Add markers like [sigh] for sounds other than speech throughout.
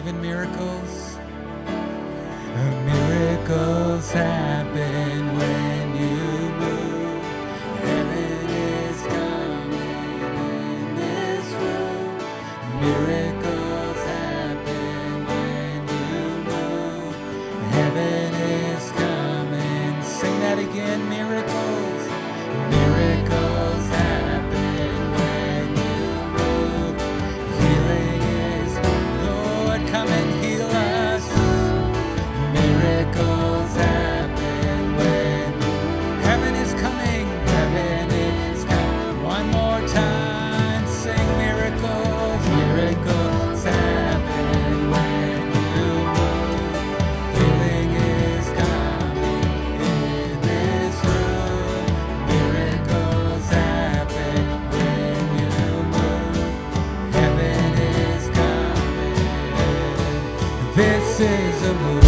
believe in miracles? Miracles happen. the moon.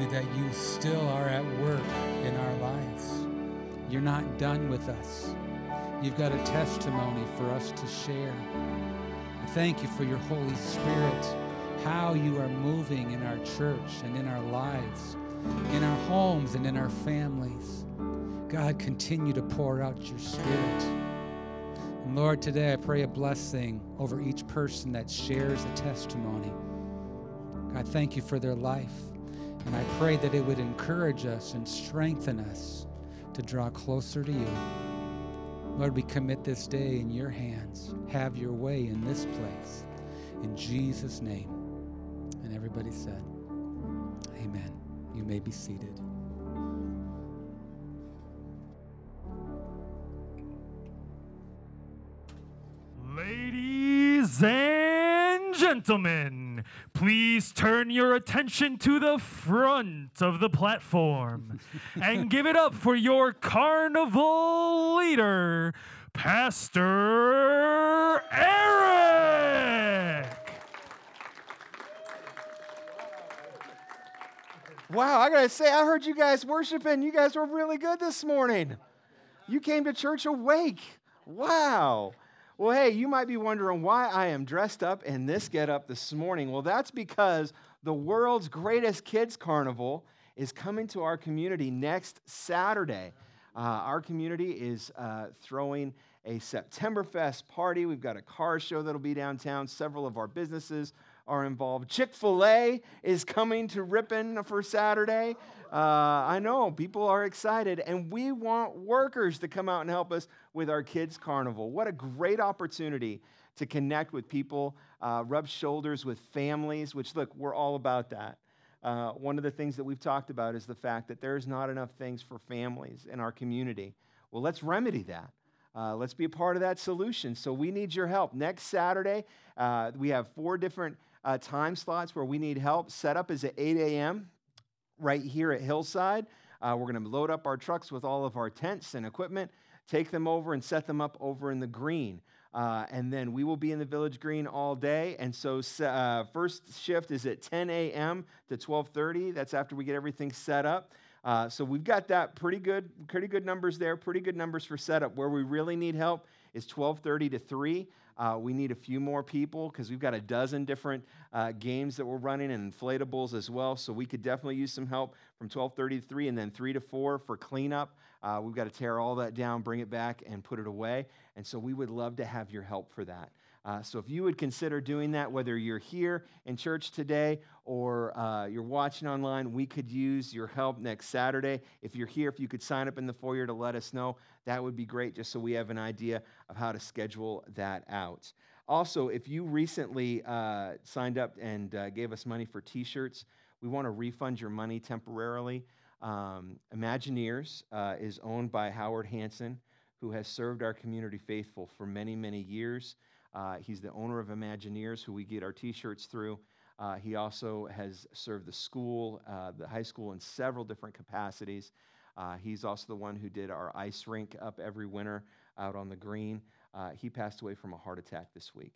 You that you still are at work in our lives. You're not done with us. You've got a testimony for us to share. I thank you for your Holy Spirit, how you are moving in our church and in our lives, in our homes and in our families. God, continue to pour out your Spirit. And Lord, today I pray a blessing over each person that shares a testimony. God, thank you for their life. And I pray that it would encourage us and strengthen us to draw closer to you. Lord, we commit this day in your hands. Have your way in this place. In Jesus' name. And everybody said, Amen. You may be seated. Ladies and gentlemen, please turn your attention to the front of the platform [laughs] and give it up for your carnival leader, Pastor Eric. Wow, I gotta say, I heard you guys worshiping. You guys were really good this morning. You came to church awake. Wow. Well, hey, you might be wondering why I am dressed up in this getup this morning. Well, that's because the world's greatest kids carnival is coming to our community next Saturday. Uh, our community is uh, throwing a Septemberfest party. We've got a car show that'll be downtown. Several of our businesses are involved. Chick fil A is coming to Ripon for Saturday. Uh, I know people are excited, and we want workers to come out and help us with our kids' carnival. What a great opportunity to connect with people, uh, rub shoulders with families, which, look, we're all about that. Uh, one of the things that we've talked about is the fact that there's not enough things for families in our community. Well, let's remedy that. Uh, let's be a part of that solution. So we need your help. Next Saturday, uh, we have four different uh, time slots where we need help. Set up is at 8 a.m. right here at Hillside. Uh, we're going to load up our trucks with all of our tents and equipment, take them over and set them up over in the green. Uh, and then we will be in the village green all day. And so, uh, first shift is at 10 a.m. to 12:30. That's after we get everything set up. Uh, so we've got that pretty good, pretty good numbers there. Pretty good numbers for setup. Where we really need help is 12:30 to 3. Uh, we need a few more people because we've got a dozen different uh, games that we're running and inflatables as well. So we could definitely use some help from 12:30 to 3, and then 3 to 4 for cleanup. Uh, we've got to tear all that down, bring it back, and put it away. And so we would love to have your help for that. Uh, so if you would consider doing that, whether you're here in church today or uh, you're watching online, we could use your help next Saturday. If you're here, if you could sign up in the foyer to let us know, that would be great, just so we have an idea of how to schedule that out. Also, if you recently uh, signed up and uh, gave us money for t shirts, we want to refund your money temporarily. Um, Imagineers uh, is owned by Howard Hanson, who has served our community faithful for many, many years. Uh, he's the owner of Imagineers, who we get our t shirts through. Uh, he also has served the school, uh, the high school, in several different capacities. Uh, he's also the one who did our ice rink up every winter out on the green. Uh, he passed away from a heart attack this week.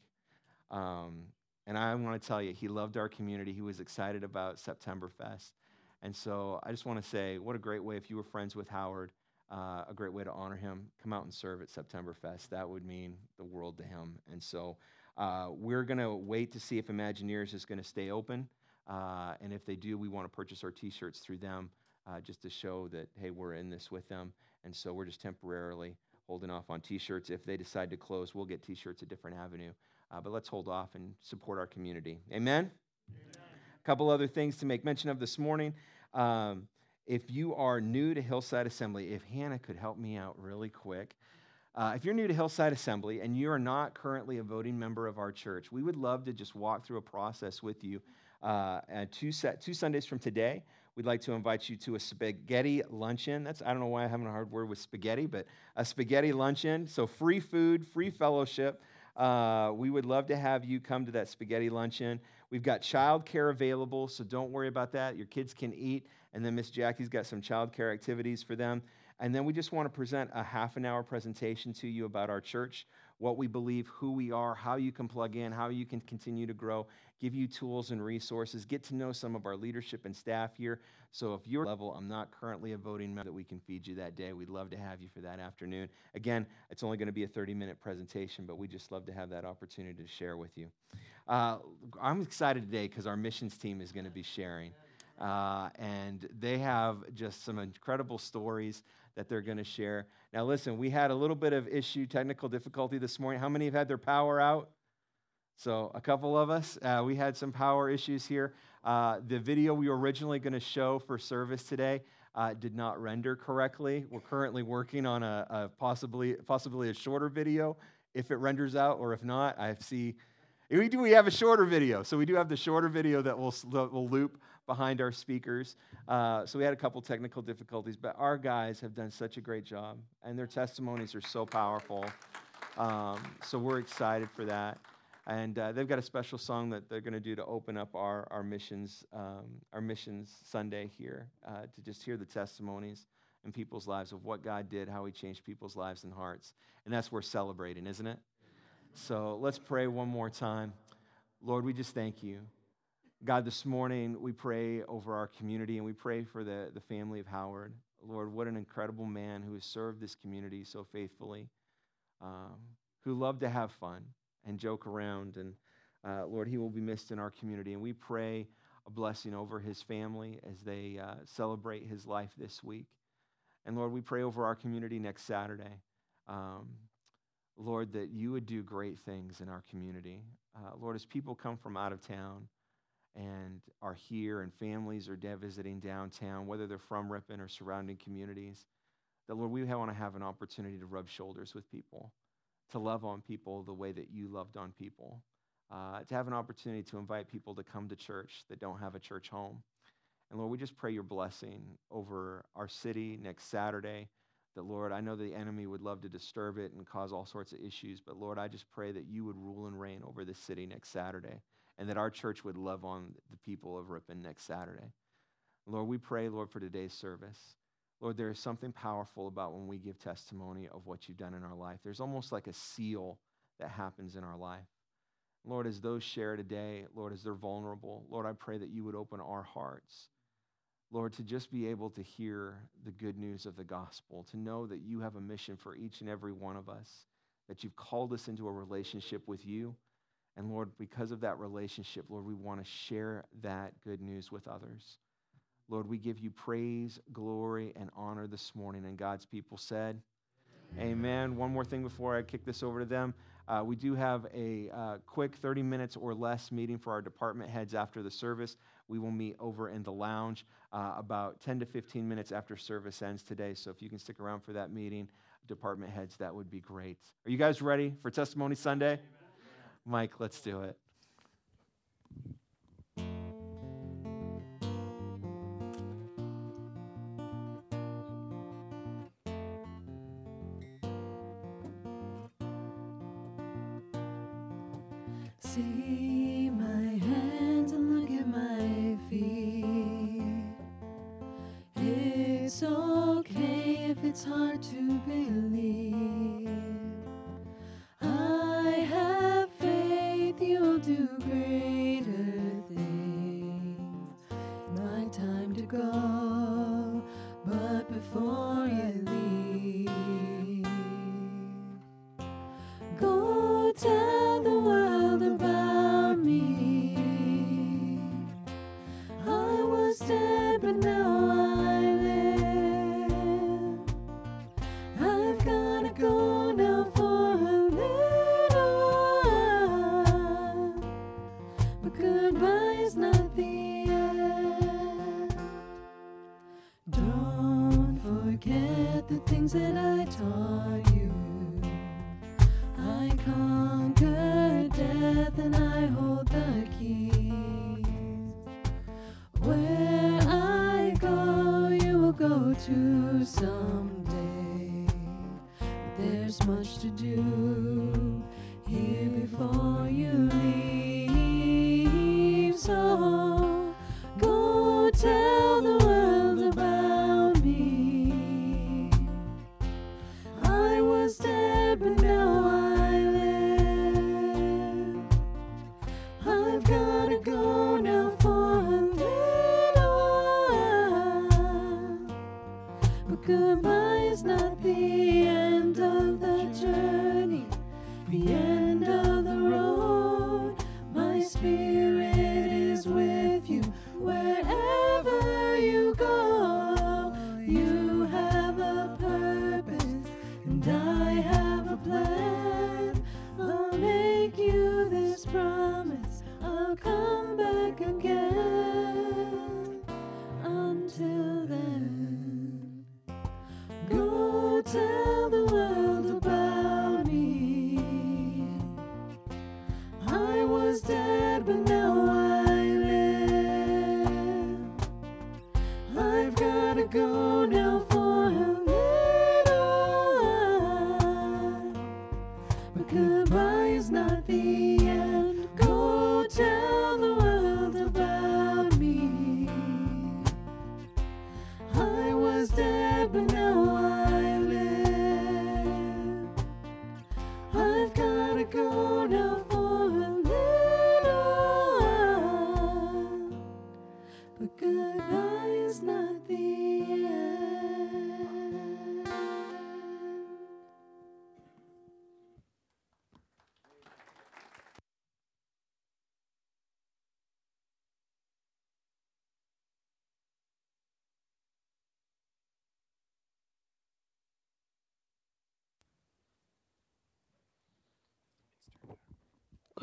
Um, and I want to tell you, he loved our community. He was excited about September Fest. And so I just want to say, what a great way if you were friends with Howard uh, a great way to honor him. Come out and serve at Septemberfest. That would mean the world to him. And so uh, we're going to wait to see if Imagineers is going to stay open. Uh, and if they do, we want to purchase our t shirts through them uh, just to show that, hey, we're in this with them. And so we're just temporarily holding off on t shirts. If they decide to close, we'll get t shirts a different avenue. Uh, but let's hold off and support our community. Amen? Amen? A couple other things to make mention of this morning. Um, if you are new to Hillside Assembly, if Hannah could help me out really quick. Uh, if you're new to Hillside Assembly and you are not currently a voting member of our church, we would love to just walk through a process with you. Uh, two, set, two Sundays from today, we'd like to invite you to a spaghetti luncheon. That's I don't know why I'm having a hard word with spaghetti, but a spaghetti luncheon. So free food, free fellowship. Uh, we would love to have you come to that spaghetti luncheon. We've got childcare available, so don't worry about that. Your kids can eat, and then Miss Jackie's got some childcare activities for them. And then we just want to present a half an hour presentation to you about our church, what we believe, who we are, how you can plug in, how you can continue to grow, give you tools and resources, get to know some of our leadership and staff here. So if you're level, I'm not currently a voting member that we can feed you that day. We'd love to have you for that afternoon. Again, it's only going to be a 30 minute presentation, but we just love to have that opportunity to share with you. Uh, I'm excited today because our missions team is going to be sharing. Uh, and they have just some incredible stories that they're going to share. Now, listen, we had a little bit of issue, technical difficulty this morning. How many have had their power out? So, a couple of us, uh, we had some power issues here. Uh, the video we were originally going to show for service today uh, did not render correctly. We're currently working on a, a, possibly, possibly a shorter video if it renders out, or if not, I see. We do. We have a shorter video, so we do have the shorter video that will that will loop behind our speakers. Uh, so we had a couple technical difficulties, but our guys have done such a great job, and their testimonies are so powerful. Um, so we're excited for that. And uh, they've got a special song that they're going to do to open up our, our missions um, our missions Sunday here uh, to just hear the testimonies in people's lives of what God did, how He changed people's lives and hearts, and that's worth celebrating, isn't it? So let's pray one more time. Lord, we just thank you. God, this morning we pray over our community and we pray for the, the family of Howard. Lord, what an incredible man who has served this community so faithfully, um, who loved to have fun and joke around. And uh, Lord, he will be missed in our community. And we pray a blessing over his family as they uh, celebrate his life this week. And Lord, we pray over our community next Saturday. Um, Lord, that you would do great things in our community. Uh, Lord, as people come from out of town, and are here, and families are visiting downtown, whether they're from Ripon or surrounding communities, that Lord, we want to have an opportunity to rub shoulders with people, to love on people the way that you loved on people, uh, to have an opportunity to invite people to come to church that don't have a church home. And Lord, we just pray your blessing over our city next Saturday. That, Lord, I know the enemy would love to disturb it and cause all sorts of issues, but Lord, I just pray that you would rule and reign over this city next Saturday and that our church would love on the people of Ripon next Saturday. Lord, we pray, Lord, for today's service. Lord, there is something powerful about when we give testimony of what you've done in our life. There's almost like a seal that happens in our life. Lord, as those share today, Lord, as they're vulnerable, Lord, I pray that you would open our hearts, Lord, to just be able to hear the good news of the gospel, to know that you have a mission for each and every one of us, that you've called us into a relationship with you and Lord, because of that relationship, Lord, we want to share that good news with others. Lord, we give you praise, glory, and honor this morning. And God's people said, Amen. Amen. One more thing before I kick this over to them. Uh, we do have a uh, quick 30 minutes or less meeting for our department heads after the service. We will meet over in the lounge uh, about 10 to 15 minutes after service ends today. So if you can stick around for that meeting, department heads, that would be great. Are you guys ready for Testimony Sunday? Amen. Mike, let's do it. I've gotta go now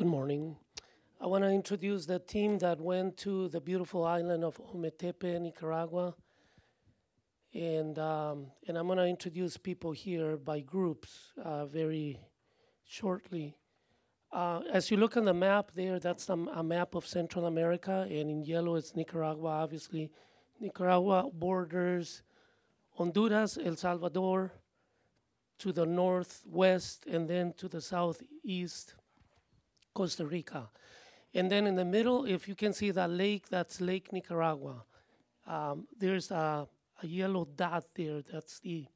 Good morning. I want to introduce the team that went to the beautiful island of Ometepe, Nicaragua. And, um, and I'm going to introduce people here by groups uh, very shortly. Uh, as you look on the map there, that's a map of Central America, and in yellow it's Nicaragua, obviously. Nicaragua borders Honduras, El Salvador, to the northwest, and then to the southeast, Costa Rica. And then in the middle, if you can see that lake, that's Lake Nicaragua. Um, there's a, a yellow dot there, that's the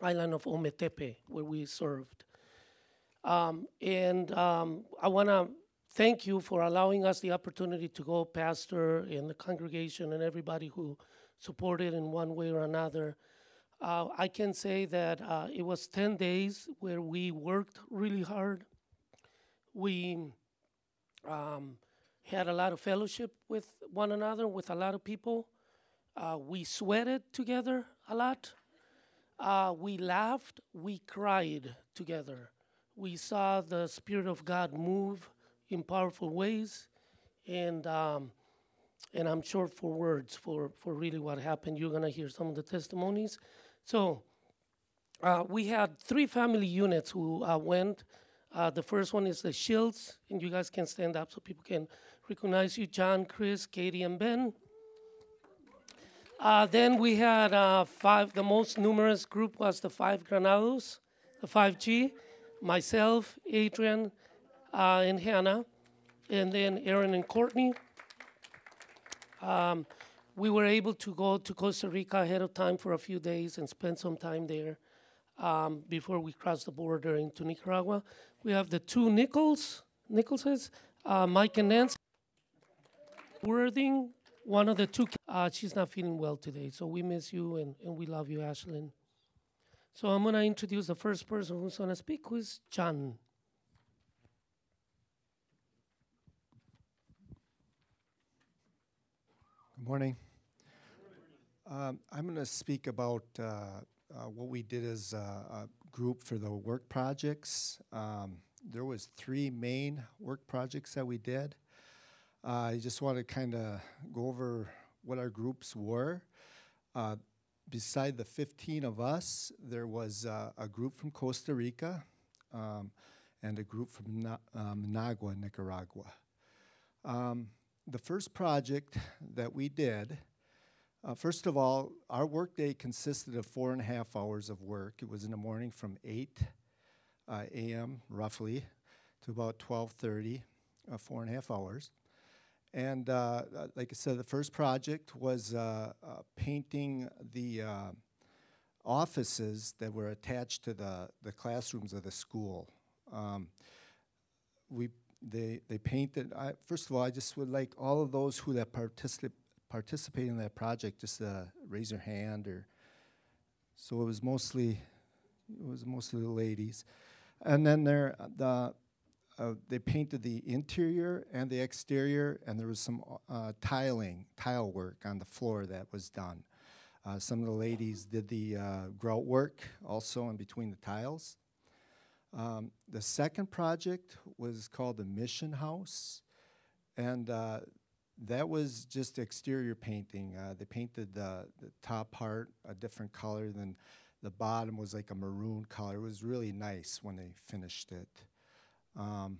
island of Ometepe, where we served. Um, and um, I want to thank you for allowing us the opportunity to go, Pastor, and the congregation, and everybody who supported in one way or another. Uh, I can say that uh, it was 10 days where we worked really hard. We um, had a lot of fellowship with one another, with a lot of people. Uh, we sweated together a lot. Uh, we laughed. We cried together. We saw the Spirit of God move in powerful ways. And, um, and I'm short for words for, for really what happened. You're going to hear some of the testimonies. So, uh, we had three family units who uh, went. Uh, the first one is the Shields, and you guys can stand up so people can recognize you John, Chris, Katie, and Ben. Uh, then we had uh, five, the most numerous group was the five Granados, the 5G, myself, Adrian, uh, and Hannah, and then Aaron and Courtney. Um, we were able to go to Costa Rica ahead of time for a few days and spend some time there um, before we crossed the border into Nicaragua. We have the two Nichols, Nicholses, uh, Mike and Nancy. Worthing, one of the two, uh, she's not feeling well today, so we miss you and, and we love you, Ashlyn. So I'm going to introduce the first person who's going to speak, who is John. Good morning. Um, I'm going to speak about uh, uh, what we did as a, a group for the work projects. Um, there was three main work projects that we did. Uh, I just want to kind of go over what our groups were. Uh, beside the 15 of us, there was uh, a group from Costa Rica um, and a group from Na- um, Managua, Nicaragua. Um, the first project that we did Uh, first of all, our workday consisted of four and a half hours of work. It was in the morning from 8 uh, a.m. roughly to about 12:30, uh, four and a half hours. And uh, uh, like I said, the first project was uh, painting the offices that were attached to the, the classrooms of the school. Um, we they they painted. I, first of all, I just would like all of those who that participate participate in that project just uh, raise your hand or. So it was mostly, it was mostly the ladies, and then there the. Uh, they painted the interior and the exterior, and there was some uh, tiling, tile work on the floor that was done. Uh, some of the ladies did the uh, grout work also in between the tiles. Um, the second project was called the Mission House, and uh, that was just exterior painting. Uh, they painted the, the top part a different color than the bottom was like a maroon color. It was really nice when they finished it. Um,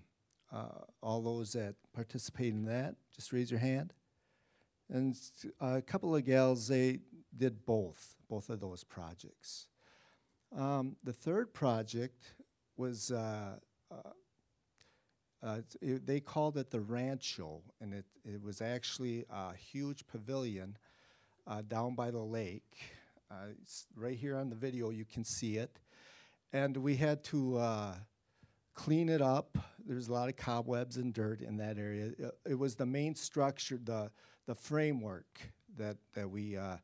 uh, all those that participate in that, just raise your hand. And a couple of gals, they did both, both of those projects. Um, the third project was, uh, uh, uh, it- they called it the Rancho, and it, it was actually a huge pavilion uh, down by the lake. Uh, right here on the video, you can see it. And we had to uh, clean it up. There's a lot of cobwebs and dirt in that area. It, it was the main structure, the, the framework that, that we uh,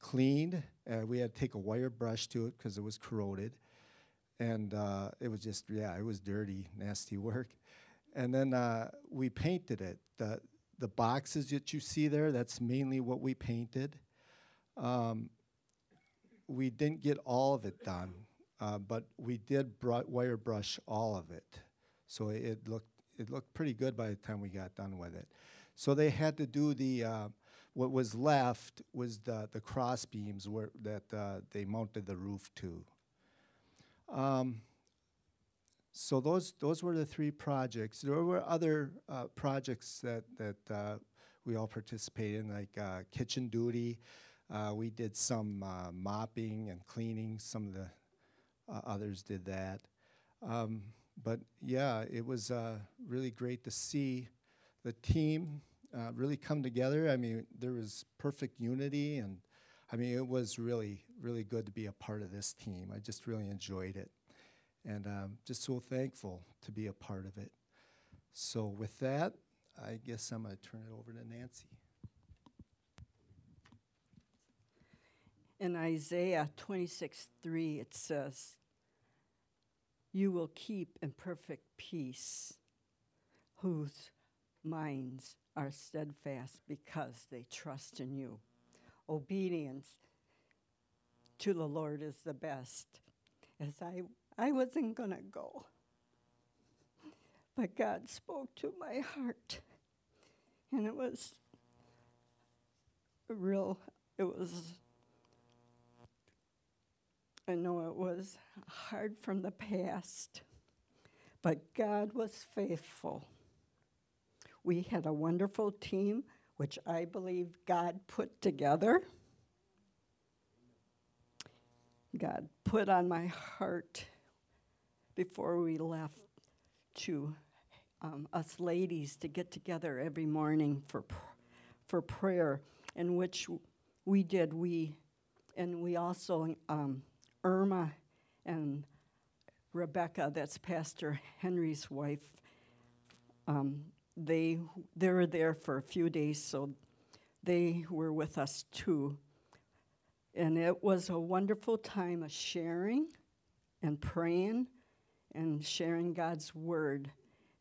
cleaned. Uh, we had to take a wire brush to it because it was corroded. And uh, it was just, yeah, it was dirty, nasty [laughs] work. And then uh, we painted it. The, the boxes that you see there, that's mainly what we painted. Um, we didn't get all of it done, uh, but we did bru- wire brush all of it. So it, it looked it looked pretty good by the time we got done with it. So they had to do the uh, what was left was the the cross beams where that uh, they mounted the roof to. Um, so those those were the three projects. There were other uh, projects that that uh, we all participated in, like uh, kitchen duty. Uh, we did some uh, mopping and cleaning. Some of the uh, others did that. Um, but yeah, it was really great to see the team really come together. I mean, there was perfect unity, and I mean, it was really, really good to be a part of this team. I just really enjoyed it, and um, just so thankful to be a part of it. So, with that, I guess I'm going to turn it over to Nancy. In Isaiah 26 3, it says, You will keep in perfect peace whose minds are steadfast because they trust in you. Obedience to the Lord is the best. As I, I wasn't going to go, but God spoke to my heart. And it was real, it was I know it was hard from the past, but God was faithful. We had a wonderful team, which I believe God put together. God put on my heart before we left to um, us ladies to get together every morning for pr- for prayer, in which we did we, and we also um, Irma and Rebecca, that's Pastor Henry's wife. Um, they they were there for a few days, so they were with us too. And it was a wonderful time of sharing and praying and sharing God's word.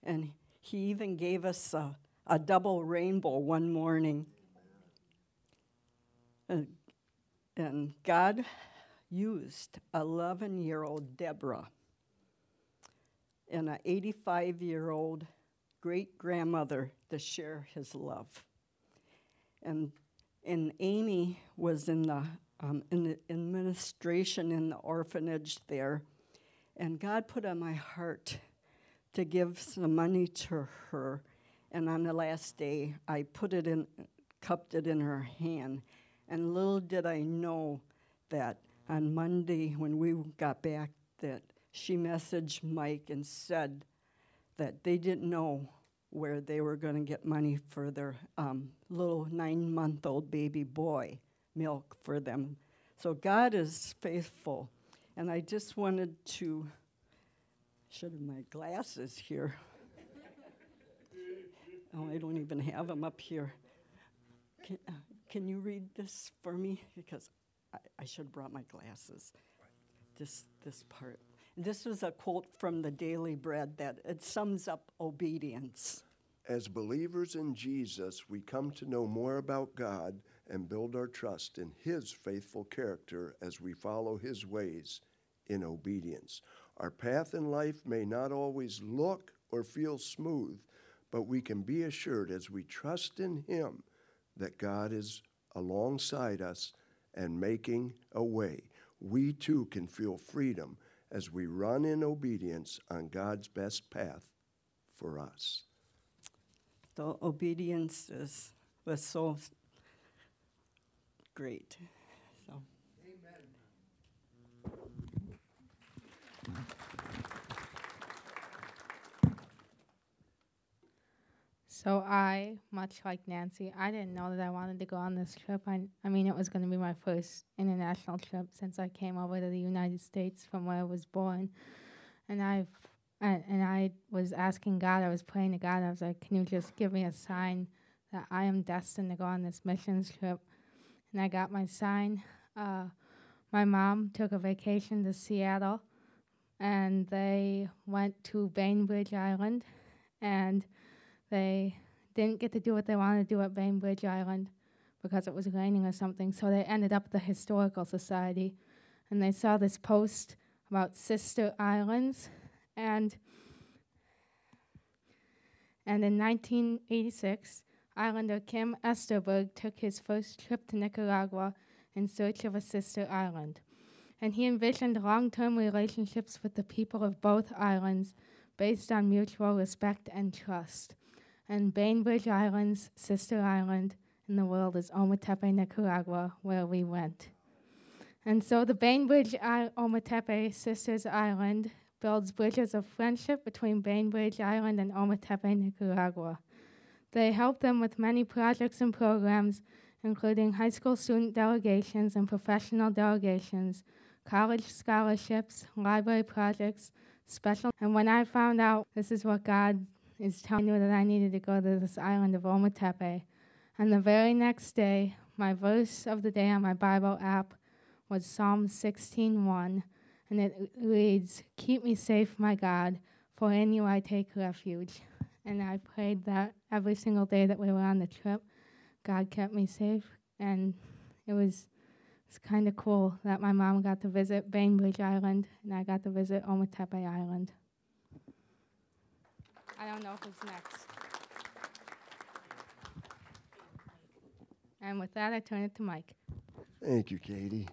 And he even gave us a, a double rainbow one morning. And, and God used 11 year old Deborah and an 85 year old great grandmother to share his love. And, and Amy was in the, um, in the administration in the orphanage there. And God put on my heart to give some money to her. And on the last day, I put it in, cupped it in her hand. And little did I know that on Monday when we got back that she messaged Mike and said that they didn't know where they were going to get money for their um, little nine month old baby boy, milk for them. So God is faithful. And I just wanted to, should have my glasses here. oh, I don't even have them up here. Can, uh, can you read this for me? Because I, I should have brought my glasses. This, this part. This is a quote from the Daily Bread that it sums up obedience. As believers in Jesus, we come to know more about God and build our trust in His faithful character as we follow His ways in obedience. Our path in life may not always look or feel smooth, but we can be assured as we trust in Him that God is alongside us and making a way. We too can feel freedom as we run in obedience on God's best path for us. The obedience is, was so great. So. So I, much like Nancy, I didn't know that I wanted to go on this trip. I, I mean, it was going to be my first international trip since I came over to the United States from where I was born, and I've and, and I was asking God. I was praying to God. I was like, "Can you just give me a sign that I am destined to go on this missions trip?" And I got my sign. Uh, my mom took a vacation to Seattle, and they went to Bainbridge Island, and they didn't get to do what they wanted to do at Bainbridge Island because it was raining or something. So they ended up at the Historical Society and they saw this post about sister islands and and in 1986, Islander Kim Esterberg took his first trip to Nicaragua in search of a sister island. And he envisioned long term relationships with the people of both islands based on mutual respect and trust and Bainbridge Island's sister island in the world is Ometepe, Nicaragua, where we went. And so the Bainbridge I- Ometepe Sisters Island builds bridges of friendship between Bainbridge Island and Ometepe, Nicaragua. They help them with many projects and programs, including high school student delegations and professional delegations, college scholarships, library projects, special. And when I found out this is what God is telling me that I needed to go to this island of Ometepe. And the very next day, my verse of the day on my Bible app was Psalm 16:1, and it reads, "Keep me safe, my God, for in you I take refuge." And I prayed that every single day that we were on the trip, God kept me safe, and it was it's kind of cool that my mom got to visit Bainbridge Island and I got to visit Ometepe Island. I don't know who's next. And with that, I turn it to Mike. Thank you, Katie.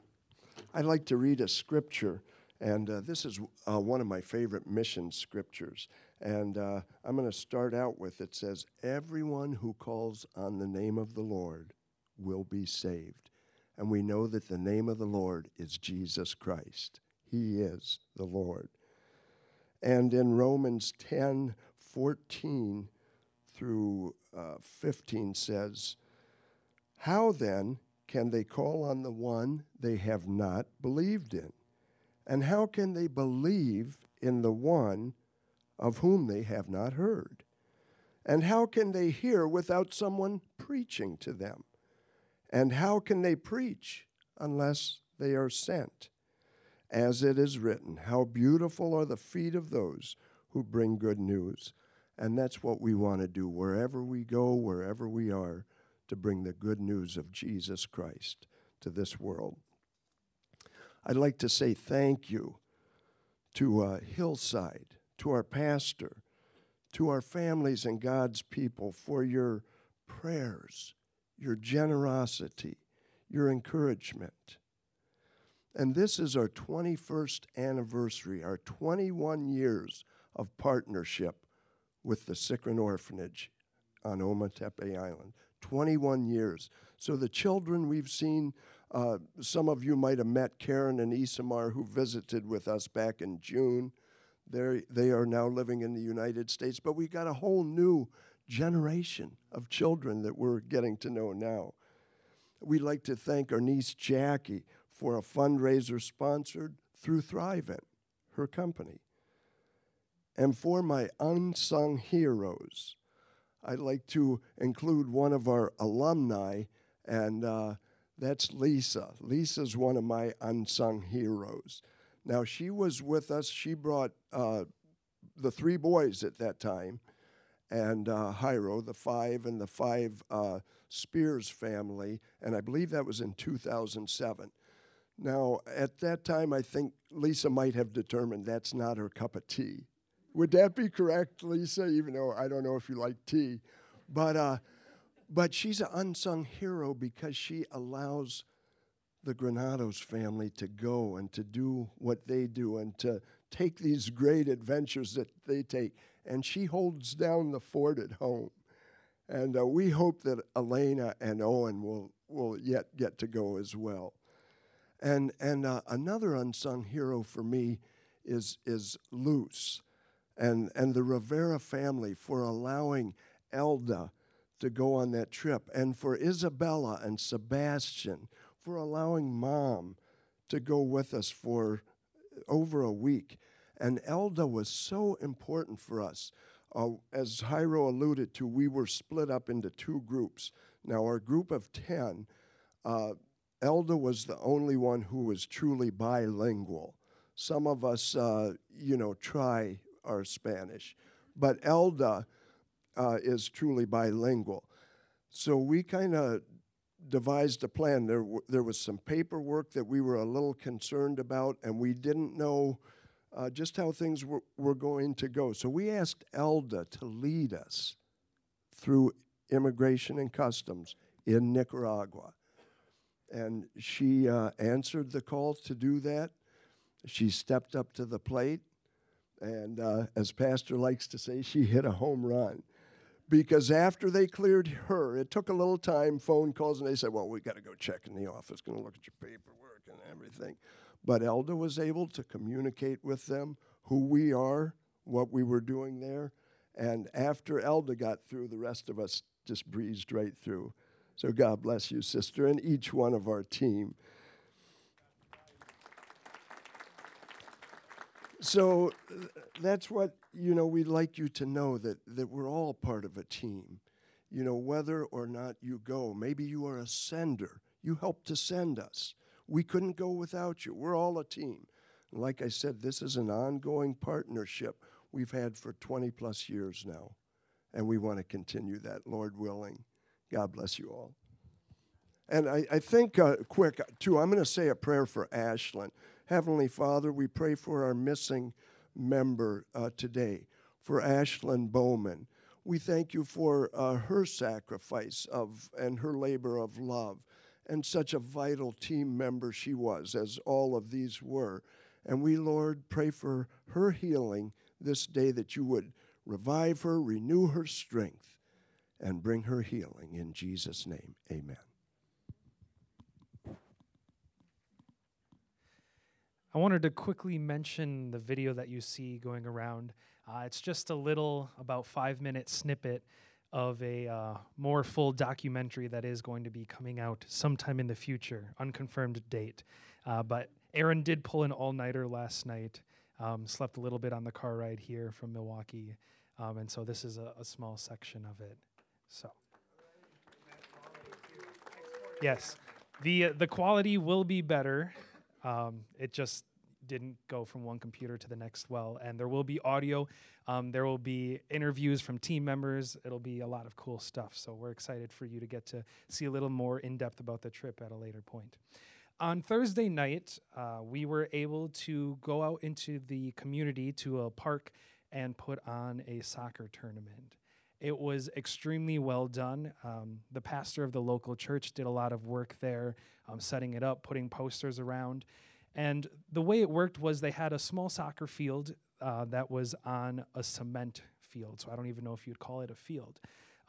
I'd like to read a scripture, and uh, this is uh, one of my favorite mission scriptures. And uh, I'm going to start out with it says, Everyone who calls on the name of the Lord will be saved. And we know that the name of the Lord is Jesus Christ. He is the Lord. And in Romans 10 14 through uh, 15 says, How then can they call on the one they have not believed in? And how can they believe in the one of whom they have not heard? And how can they hear without someone preaching to them? And how can they preach unless they are sent? As it is written, How beautiful are the feet of those who bring good news. And that's what we want to do wherever we go, wherever we are, to bring the good news of Jesus Christ to this world. I'd like to say thank you to uh, Hillside, to our pastor, to our families and God's people for your prayers, your generosity, your encouragement. And this is our 21st anniversary, our 21 years of partnership with the Cichrane Orphanage on Ometepe Island. 21 years. So the children we've seen, uh, some of you might have met Karen and Isamar who visited with us back in June. They're, they are now living in the United States, but we've got a whole new generation of children that we're getting to know now. We'd like to thank our niece Jackie for a fundraiser sponsored through Thrivent, her company. And for my unsung heroes, I'd like to include one of our alumni, and uh, that's Lisa. Lisa's one of my unsung heroes. Now, she was with us. She brought uh, the three boys at that time, and uh, Jairo, the five, and the five uh, Spears family, and I believe that was in 2007. Now, at that time, I think Lisa might have determined that's not her cup of tea. Would that be correct, Lisa? Even though I don't know if you like tea, but uh, but she's an unsung hero because she allows the Granados family to go and to do what they do and to take these great adventures that they take. And she holds down the fort at home. And uh, we hope that Elena and Owen will, will yet get to go as well. And, and uh, another unsung hero for me is, is Luce and, and the Rivera family for allowing Elda to go on that trip, and for Isabella and Sebastian for allowing mom to go with us for over a week. And Elda was so important for us. Uh, as Jairo alluded to, we were split up into two groups. Now, our group of 10, uh, Elda was the only one who was truly bilingual. Some of us, uh, you know, try our Spanish, but Elda uh, is truly bilingual. So we kind of devised a plan. There, w- there was some paperwork that we were a little concerned about, and we didn't know uh, just how things were, were going to go. So we asked Elda to lead us through immigration and customs in Nicaragua. And she uh, answered the call to do that. She stepped up to the plate. And uh, as Pastor likes to say, she hit a home run. Because after they cleared her, it took a little time, phone calls, and they said, Well, we got to go check in the office, going to look at your paperwork and everything. But Elda was able to communicate with them who we are, what we were doing there. And after Elda got through, the rest of us just breezed right through. So God bless you, sister, and each one of our team. So that's what, you know, we'd like you to know that, that we're all part of a team. You know, whether or not you go, maybe you are a sender. You helped to send us. We couldn't go without you. We're all a team. Like I said, this is an ongoing partnership we've had for 20 plus years now. And we want to continue that, Lord willing. God bless you all. And I, I think, uh, quick, too, I'm going to say a prayer for Ashlyn. Heavenly Father, we pray for our missing member uh, today, for Ashlyn Bowman. We thank you for uh, her sacrifice of and her labor of love, and such a vital team member she was, as all of these were. And we, Lord, pray for her healing this day that you would revive her, renew her strength, and bring her healing. In Jesus' name, amen. I wanted to quickly mention the video that you see going around. Uh, it's just a little, about five minute snippet of a uh, more full documentary that is going to be coming out sometime in the future, unconfirmed date. Uh, but Aaron did pull an all nighter last night, um, slept a little bit on the car ride here from Milwaukee. Um, and so this is a, a small section of it. So. Yes, the uh, the quality will be better. Um, it just didn't go from one computer to the next well, and there will be audio. Um, there will be interviews from team members. It'll be a lot of cool stuff. So we're excited for you to get to see a little more in depth about the trip at a later point. On Thursday night, uh, we were able to go out into the community to a park and put on a soccer tournament. It was extremely well done. Um, the pastor of the local church did a lot of work there, um, setting it up, putting posters around. And the way it worked was they had a small soccer field uh, that was on a cement field. So I don't even know if you'd call it a field.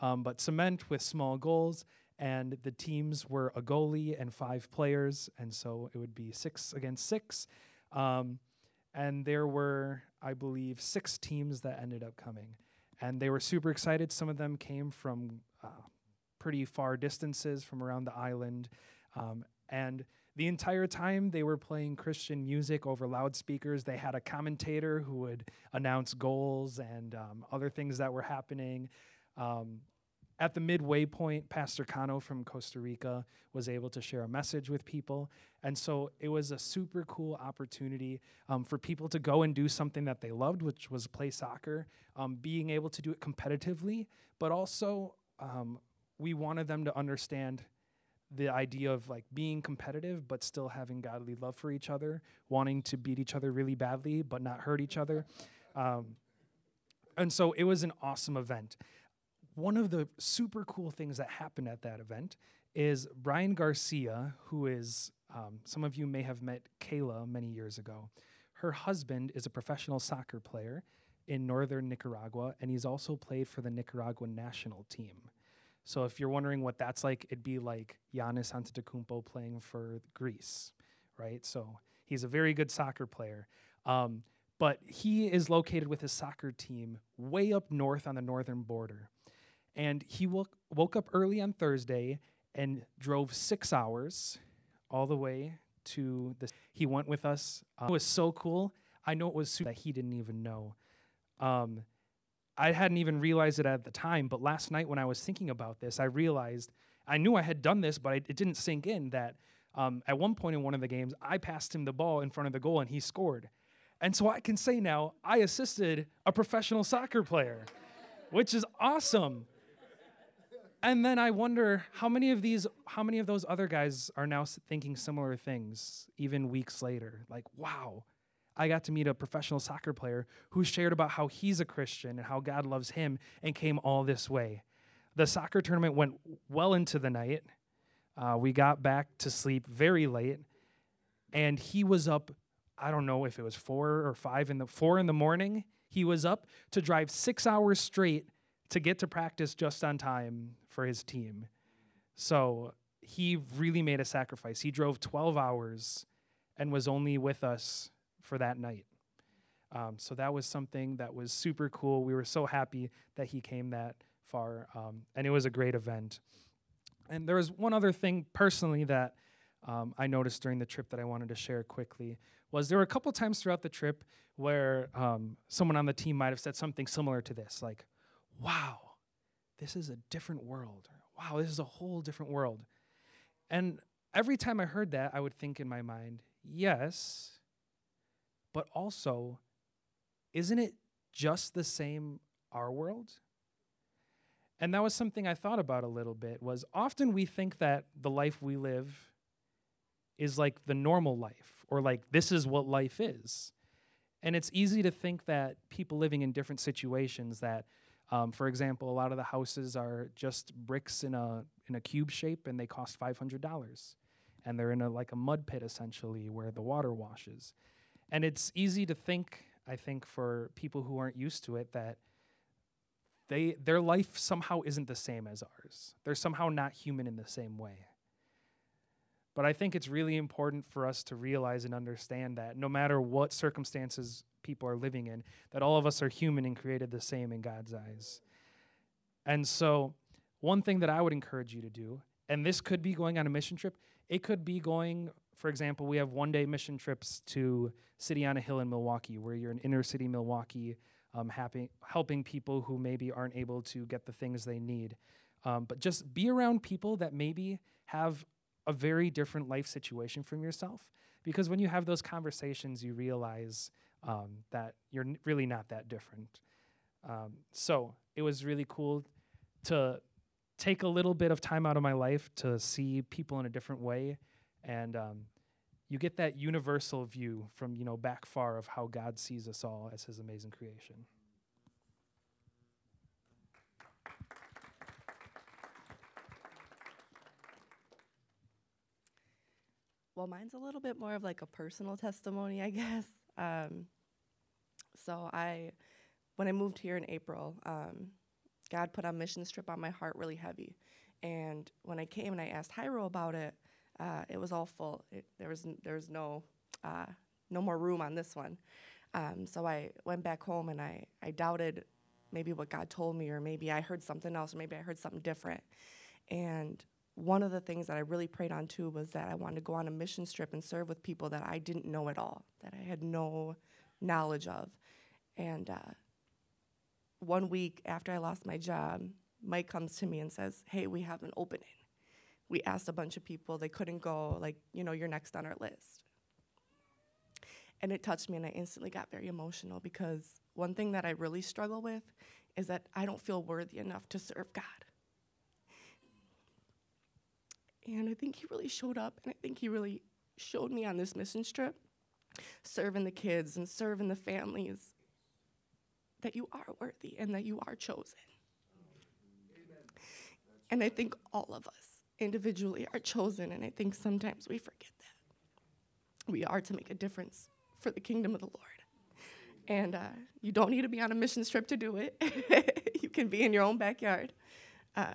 um, but cement with small goals. And the teams were a goalie and five players, and so it would be six against six. Um, and there were, I believe, six teams that ended up coming, and they were super excited. Some of them came from uh, pretty far distances from around the island, um, and the entire time they were playing Christian music over loudspeakers. They had a commentator who would announce goals and um, other things that were happening. Um, at the midway point, Pastor Cano from Costa Rica was able to share a message with people. And so it was a super cool opportunity um, for people to go and do something that they loved, which was play soccer, um, being able to do it competitively, but also um, we wanted them to understand the idea of like being competitive but still having godly love for each other, wanting to beat each other really badly but not hurt each other. Um, and so it was an awesome event. One of the super cool things that happened at that event is Brian Garcia, who is, um, some of you may have met Kayla many years ago. Her husband is a professional soccer player in northern Nicaragua, and he's also played for the Nicaraguan national team. So if you're wondering what that's like, it'd be like Giannis Antetokounmpo playing for Greece, right? So he's a very good soccer player. Um, but he is located with his soccer team way up north on the northern border. And he woke, woke up early on Thursday and drove six hours all the way to the. He went with us. Um, it was so cool. I know it was that he didn't even know. Um, I hadn't even realized it at the time, but last night when I was thinking about this, I realized I knew I had done this, but it didn't sink in that um, at one point in one of the games, I passed him the ball in front of the goal and he scored. And so I can say now, I assisted a professional soccer player, which is awesome. And then I wonder how many of these, how many of those other guys are now thinking similar things, even weeks later. Like, wow, I got to meet a professional soccer player who shared about how he's a Christian and how God loves him and came all this way. The soccer tournament went well into the night. Uh, we got back to sleep very late, and he was up. I don't know if it was four or five in the four in the morning. He was up to drive six hours straight to get to practice just on time for his team. So he really made a sacrifice. He drove 12 hours and was only with us for that night. Um, so that was something that was super cool. We were so happy that he came that far, um, and it was a great event. And there was one other thing personally that um, I noticed during the trip that I wanted to share quickly was there were a couple times throughout the trip where um, someone on the team might have said something similar to this, like, "Wow, this is a different world," "Wow, this is a whole different world." And every time I heard that, I would think in my mind, "Yes, but also, isn't it just the same our world? And that was something I thought about a little bit was often we think that the life we live is like the normal life or like this is what life is. And it's easy to think that people living in different situations that um, for example, a lot of the houses are just bricks in a in a cube shape and they cost five hundred dollars. And they're in a like a mud pit essentially where the water washes. And it's easy to think, I think, for people who aren't used to it, that they their life somehow isn't the same as ours. They're somehow not human in the same way. But I think it's really important for us to realize and understand that no matter what circumstances people are living in, that all of us are human and created the same in God's eyes. And so, one thing that I would encourage you to do, and this could be going on a mission trip, it could be going for example, we have one day mission trips to City on a Hill in Milwaukee, where you're in inner city Milwaukee, um, happy, helping people who maybe aren't able to get the things they need. Um, but just be around people that maybe have a very different life situation from yourself. Because when you have those conversations, you realize um, that you're n- really not that different. Um, so it was really cool to take a little bit of time out of my life to see people in a different way and um, you get that universal view from you know back far of how God sees us all as His amazing creation. Well, mine's a little bit more of like a personal testimony, I [laughs] guess. Um, so I, when I moved here in April, um, God put a mission trip on my heart really heavy. And when I came and I asked Jairo about it, uh, it was all full. It, there was there was no uh, no more room on this one. Um, so I went back home and I, I doubted maybe what God told me, or maybe I heard something else, or maybe I heard something different. And one of the things that I really prayed on too was that I wanted to go on a mission trip and serve with people that I didn't know at all, that I had no knowledge of. And uh, one week after I lost my job, Mike comes to me and says, Hey, we have an opening. We asked a bunch of people, they couldn't go, like, you know, you're next on our list. And it touched me, and I instantly got very emotional because one thing that I really struggle with is that I don't feel worthy enough to serve God. And I think he really showed up, and I think he really showed me on this mission trip, serving the kids and serving the families, that you are worthy and that you are chosen. And I think all of us individually are chosen, and I think sometimes we forget that. We are to make a difference for the kingdom of the Lord. And uh, you don't need to be on a mission trip to do it. [laughs] you can be in your own backyard. Um,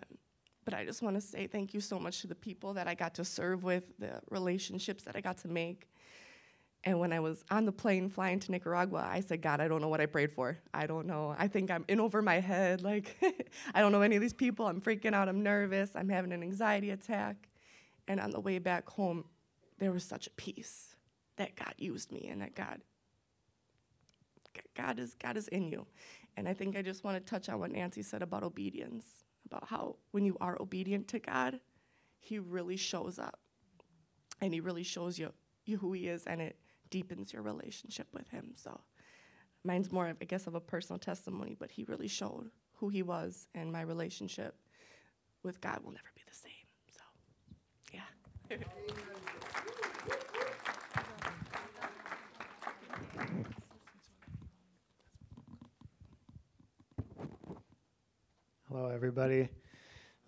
but I just want to say thank you so much to the people that I got to serve with, the relationships that I got to make. And when I was on the plane flying to Nicaragua, I said, God, I don't know what I prayed for. I don't know. I think I'm in over my head. [laughs] Like, I don't know any of these people. I'm freaking out. I'm nervous. I'm having an anxiety attack. And on the way back home, there was such a peace that God used me and that God God is God is in you. And I think I just want to touch on what Nancy said about obedience, about how when you are obedient to God, he really shows up. And he really shows you, you who he is and it deepens your relationship with him. So mine's more I guess of a personal testimony, but he really showed who he was and my relationship with God will never be the same. So yeah. [laughs] [laughs] Hello, everybody.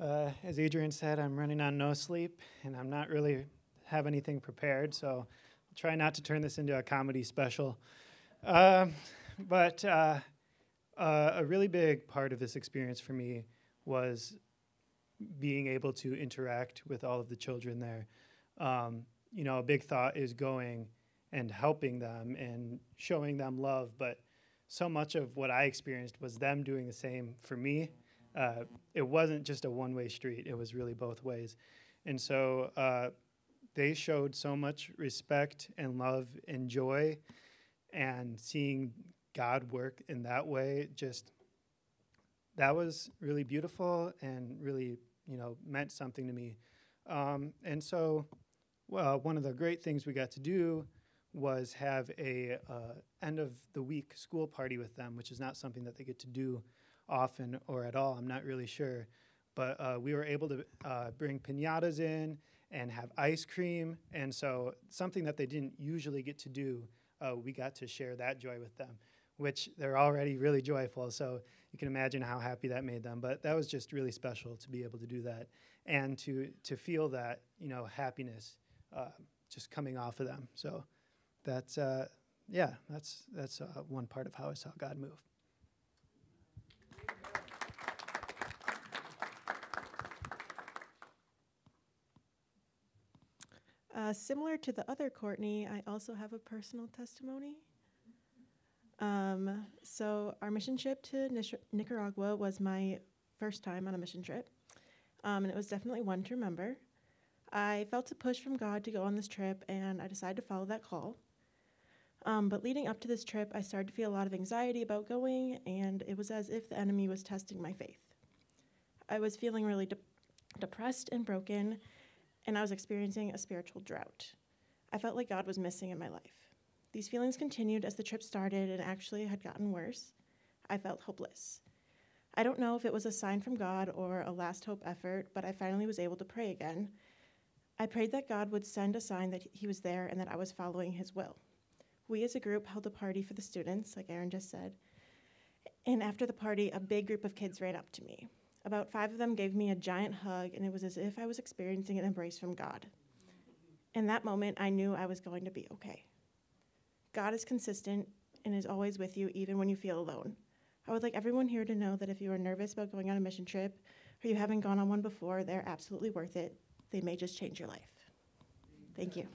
Uh, as Adrian said, I'm running on no sleep, and I'm not really have anything prepared, so I'll try not to turn this into a comedy special. Um, but uh, uh, a really big part of this experience for me was being able to interact with all of the children there. Um, you know, a big thought is going and helping them and showing them love, but so much of what I experienced was them doing the same for me uh, it wasn't just a one way street, it was really both ways. And so uh, they showed so much respect and love and joy, and seeing God work in that way just that was really beautiful and really you know meant something to me um, and so well, one of the great things we got to do was have a uh, end of the week school party with them which is not something that they get to do often or at all. I'm not really sure. But uh, we were able to uh, bring pinatas in and have ice cream. And so, something that they didn't usually get to do, uh, we got to share that joy with them, which they're already really joyful. So, you can imagine how happy that made them. But that was just really special to be able to do that and to, to feel that, you know, happiness uh, just coming off of them. So, that's, uh, yeah, that's, that's uh, one part of how I saw God move. Uh, similar to the other Courtney, I also have a personal testimony. Um, so, our mission trip to Nicaragua was my first time on a mission trip, um, and it was definitely one to remember. I felt a push from God to go on this trip, and I decided to follow that call. Um, but leading up to this trip, I started to feel a lot of anxiety about going, and it was as if the enemy was testing my faith. I was feeling really de- depressed and broken, and I was experiencing a spiritual drought. I felt like God was missing in my life. These feelings continued as the trip started and actually had gotten worse. I felt hopeless. I don't know if it was a sign from God or a last hope effort, but I finally was able to pray again. I prayed that God would send a sign that He was there and that I was following His will. We as a group held a party for the students, like Aaron just said. And after the party, a big group of kids ran up to me. About five of them gave me a giant hug, and it was as if I was experiencing an embrace from God. In that moment, I knew I was going to be okay. God is consistent and is always with you, even when you feel alone. I would like everyone here to know that if you are nervous about going on a mission trip or you haven't gone on one before, they're absolutely worth it. They may just change your life. Thank you.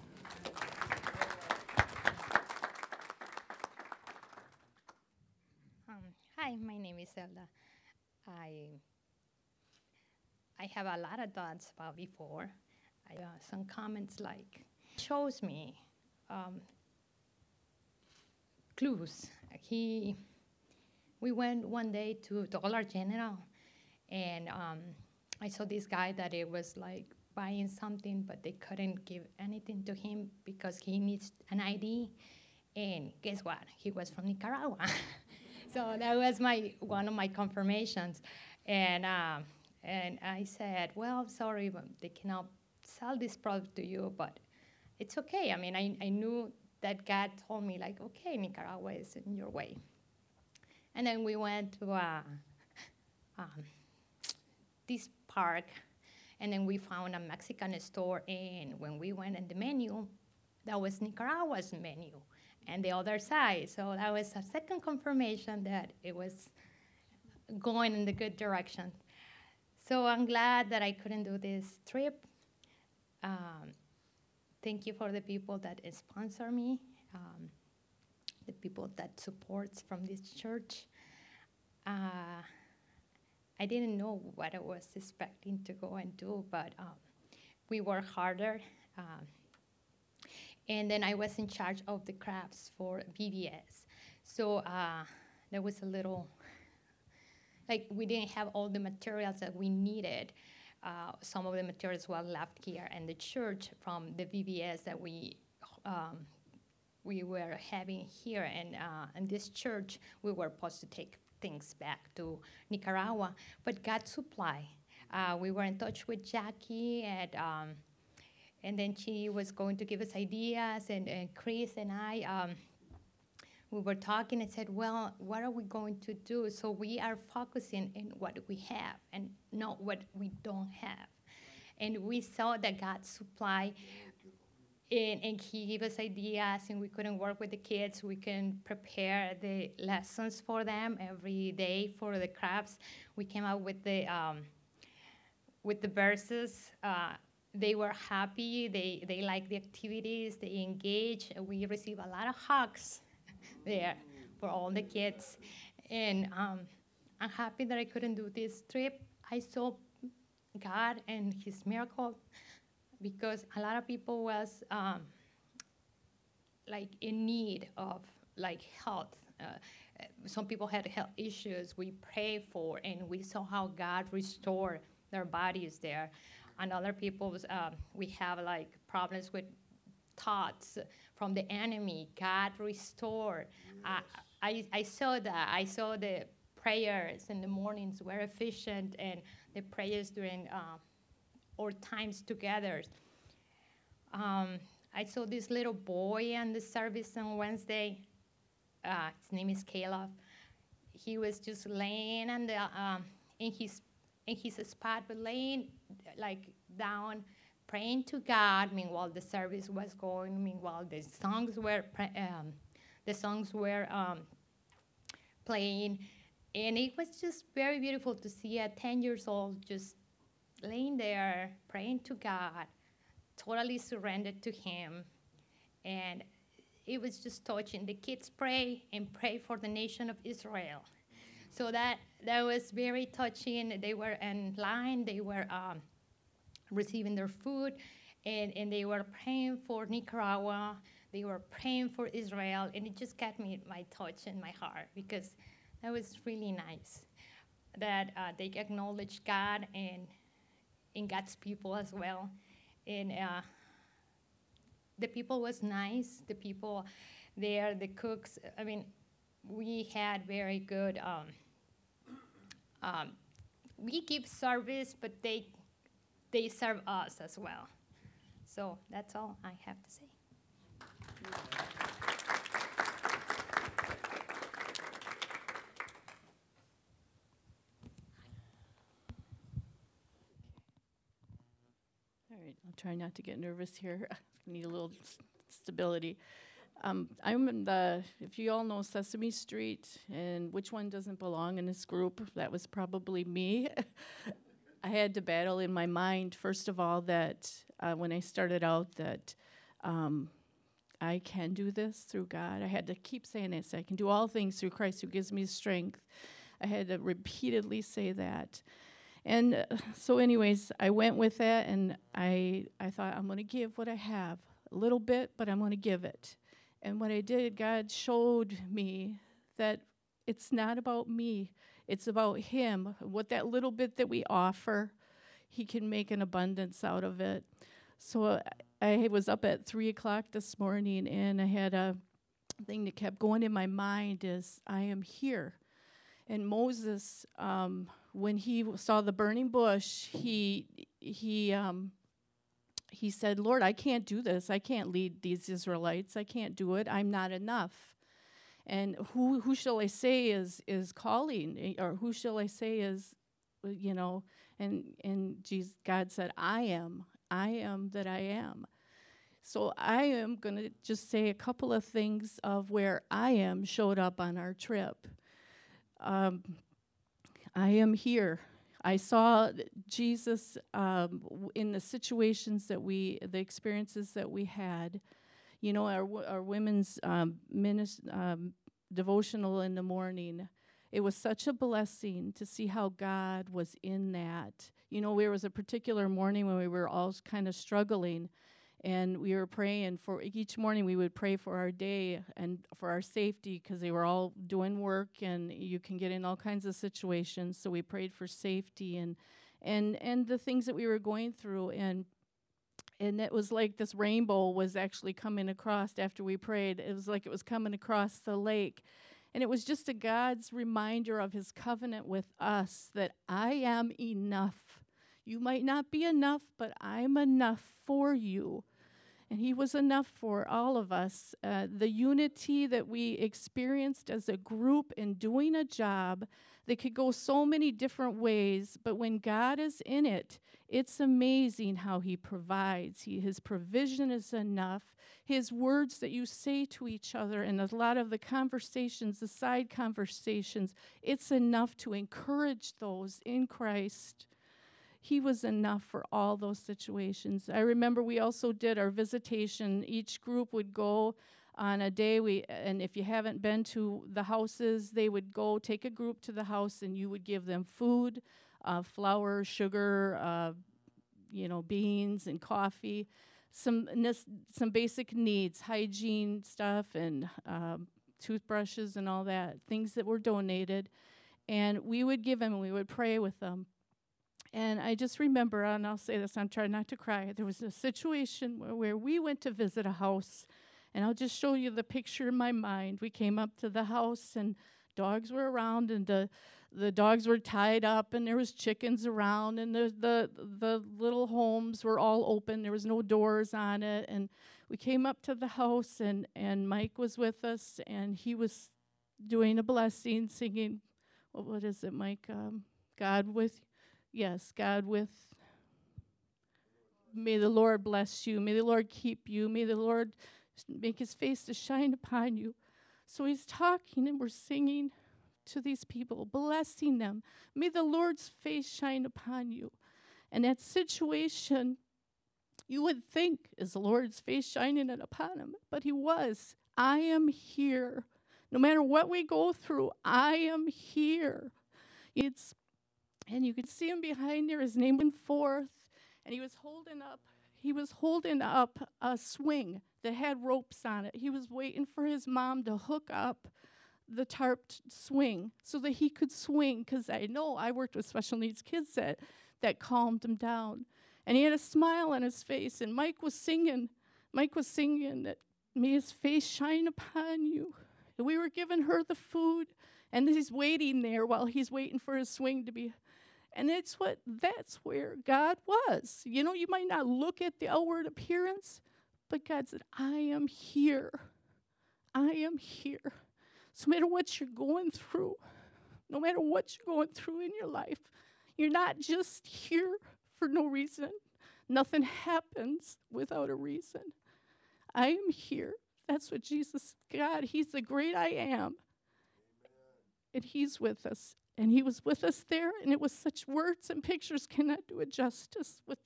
Um, hi, my name is Elda. I I have a lot of thoughts about before. I, uh, some comments like shows me um, clues. He we went one day to Dollar General, and um, I saw this guy that it was like buying something, but they couldn't give anything to him because he needs an ID. And guess what? He was from Nicaragua. [laughs] so that was my one of my confirmations, and um, and I said, well, I'm sorry, but they cannot sell this product to you, but it's okay. I mean, I, I knew that God told me like, okay, Nicaragua is in your way. And then we went to uh, um, this park, and then we found a Mexican store. And when we went in the menu, that was Nicaragua's menu, and the other side. So that was a second confirmation that it was going in the good direction. So I'm glad that I couldn't do this trip. Um, thank you for the people that sponsor me, um, the people that supports from this church. Uh, I didn't know what I was expecting to go and do, but um, we worked harder. Um, and then I was in charge of the crafts for VBS. So uh, there was a little, like we didn't have all the materials that we needed. Uh, some of the materials were left here in the church from the VBS that we um, we were having here and uh, in this church. We were supposed to take things back to Nicaragua, but God supply. Uh, we were in touch with Jackie, and um, and then she was going to give us ideas, and, and Chris and I. Um, we were talking and said, well, what are we going to do? So we are focusing in what we have and not what we don't have. And we saw that God supply and, and he gave us ideas and we couldn't work with the kids. We can prepare the lessons for them every day for the crafts. We came up with the um, with the verses. Uh, they were happy. They they liked the activities. They engaged. We received a lot of hugs there for all the kids and um, i'm happy that i couldn't do this trip i saw god and his miracle because a lot of people was um, like in need of like health. Uh, some people had health issues. We prayed for, and we saw how God restored their bodies there. And other people, um, we have like problems with thoughts from the enemy. God restored. Yes. I, I saw that. I saw the prayers in the mornings were efficient, and the prayers during. Uh, or times together. Um, I saw this little boy in the service on Wednesday. Uh, his name is Caleb. He was just laying on the um, in his in his spot, but laying like down, praying to God. Meanwhile, the service was going. Meanwhile, the songs were um, the songs were um, playing, and it was just very beautiful to see a ten years old just laying there praying to God, totally surrendered to Him. And it was just touching. The kids pray and pray for the nation of Israel. So that, that was very touching. They were in line, they were um, receiving their food, and, and they were praying for Nicaragua, they were praying for Israel, and it just got me my touch and my heart because that was really nice that uh, they acknowledged God and in God's people as well. And uh, the people was nice. The people there, the cooks. I mean, we had very good. Um, um, we give service, but they they serve us as well. So that's all I have to say. All right, I'll try not to get nervous here. [laughs] I need a little stability. Um, I'm in the, if you all know Sesame Street and which one doesn't belong in this group, that was probably me. [laughs] I had to battle in my mind, first of all, that uh, when I started out, that um, I can do this through God. I had to keep saying this I can do all things through Christ who gives me strength. I had to repeatedly say that. And uh, so, anyways, I went with that and I, I thought, I'm going to give what I have a little bit, but I'm going to give it. And what I did, God showed me that it's not about me, it's about Him. What that little bit that we offer, He can make an abundance out of it. So I was up at three o'clock this morning and I had a thing that kept going in my mind is I am here. And Moses, um, when he saw the burning bush, he he um, he said, "Lord, I can't do this. I can't lead these Israelites. I can't do it. I'm not enough." And who who shall I say is is calling, eh, or who shall I say is, you know? And and Jesus, God said, "I am. I am that I am." So I am going to just say a couple of things of where I am showed up on our trip. Um, I am here. I saw Jesus um, in the situations that we, the experiences that we had. You know, our our women's um, minist- um, devotional in the morning. It was such a blessing to see how God was in that. You know, there was a particular morning when we were all kind of struggling and we were praying for each morning we would pray for our day and for our safety because they were all doing work and you can get in all kinds of situations so we prayed for safety and and and the things that we were going through and and it was like this rainbow was actually coming across after we prayed it was like it was coming across the lake and it was just a God's reminder of his covenant with us that I am enough. You might not be enough, but I'm enough for you and He was enough for all of us. Uh, the unity that we experienced as a group in doing a job that could go so many different ways, but when God is in it, it's amazing how He provides. He, his provision is enough. His words that you say to each other, and a lot of the conversations, the side conversations, it's enough to encourage those in Christ he was enough for all those situations. I remember we also did our visitation. Each group would go on a day we and if you haven't been to the houses, they would go take a group to the house and you would give them food, uh, flour, sugar, uh, you know, beans and coffee, some some basic needs, hygiene stuff and um, toothbrushes and all that, things that were donated. And we would give them and we would pray with them. And I just remember, and I'll say this, I'm trying not to cry. There was a situation where, where we went to visit a house, and I'll just show you the picture in my mind. We came up to the house, and dogs were around, and the the dogs were tied up, and there was chickens around, and the the the little homes were all open. There was no doors on it, and we came up to the house, and and Mike was with us, and he was doing a blessing, singing, what, what is it, Mike? Um, God with Yes, God, with may the Lord bless you. May the Lord keep you. May the Lord make his face to shine upon you. So he's talking and we're singing to these people, blessing them. May the Lord's face shine upon you. And that situation, you would think is the Lord's face shining upon him, but he was. I am here. No matter what we go through, I am here. It's and you could see him behind there. His name went forth, and he was holding up. He was holding up a swing that had ropes on it. He was waiting for his mom to hook up the tarped swing so that he could swing. Because I know I worked with special needs kids that that calmed him down, and he had a smile on his face. And Mike was singing. Mike was singing that may his face shine upon you. And we were giving her the food, and he's waiting there while he's waiting for his swing to be and it's what that's where God was. You know, you might not look at the outward appearance, but God said, I am here. I am here. So, no matter what you're going through, no matter what you're going through in your life, you're not just here for no reason. Nothing happens without a reason. I am here That's what Jesus, God, He's the great I am. And He's with us. And He was with us there, and it was such words and pictures cannot do it justice with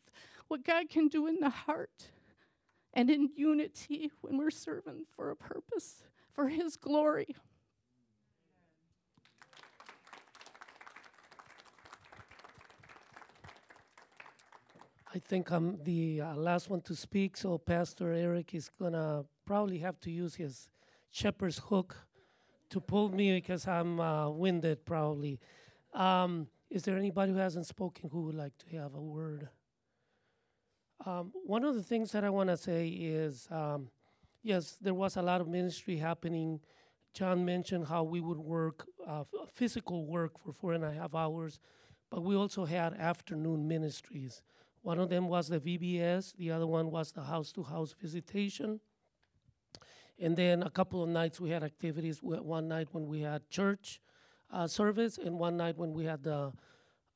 what God can do in the heart and in unity when we're serving for a purpose, for His glory. I think I'm the uh, last one to speak, so Pastor Eric is gonna probably have to use his shepherd's hook to pull me because I'm uh, winded, probably. Um, is there anybody who hasn't spoken who would like to have a word? Um, one of the things that I want to say is um, yes, there was a lot of ministry happening. John mentioned how we would work uh, physical work for four and a half hours, but we also had afternoon ministries. One of them was the VBS, the other one was the house to house visitation. And then a couple of nights we had activities. We had One night when we had church uh, service, and one night when we had the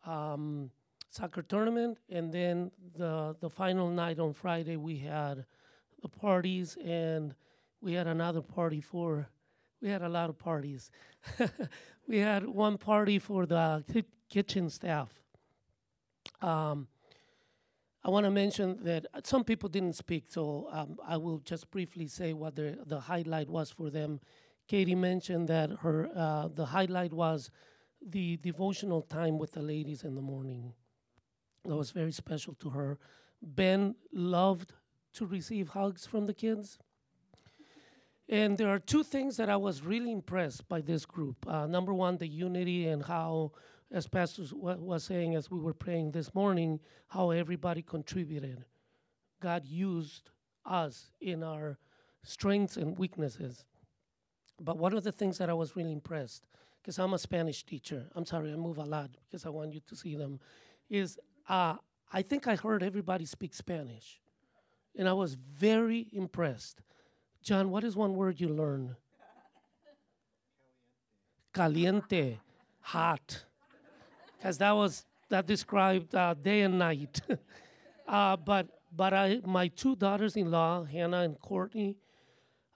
um, soccer tournament. And then the the final night on Friday we had the parties, and we had another party for. We had a lot of parties. [laughs] we had one party for the ki- kitchen staff. Um, I want to mention that some people didn't speak, so um, I will just briefly say what the, the highlight was for them. Katie mentioned that her uh, the highlight was the devotional time with the ladies in the morning. That was very special to her. Ben loved to receive hugs from the kids. And there are two things that I was really impressed by this group. Uh, number one, the unity and how, as Pastor wa- was saying as we were praying this morning, how everybody contributed. God used us in our strengths and weaknesses. But one of the things that I was really impressed, because I'm a Spanish teacher, I'm sorry, I move a lot because I want you to see them, is uh, I think I heard everybody speak Spanish. And I was very impressed. John, what is one word you learned? Caliente, hot. Because that was, that described uh, day and night. [laughs] uh, but but I, my two daughters in law, Hannah and Courtney,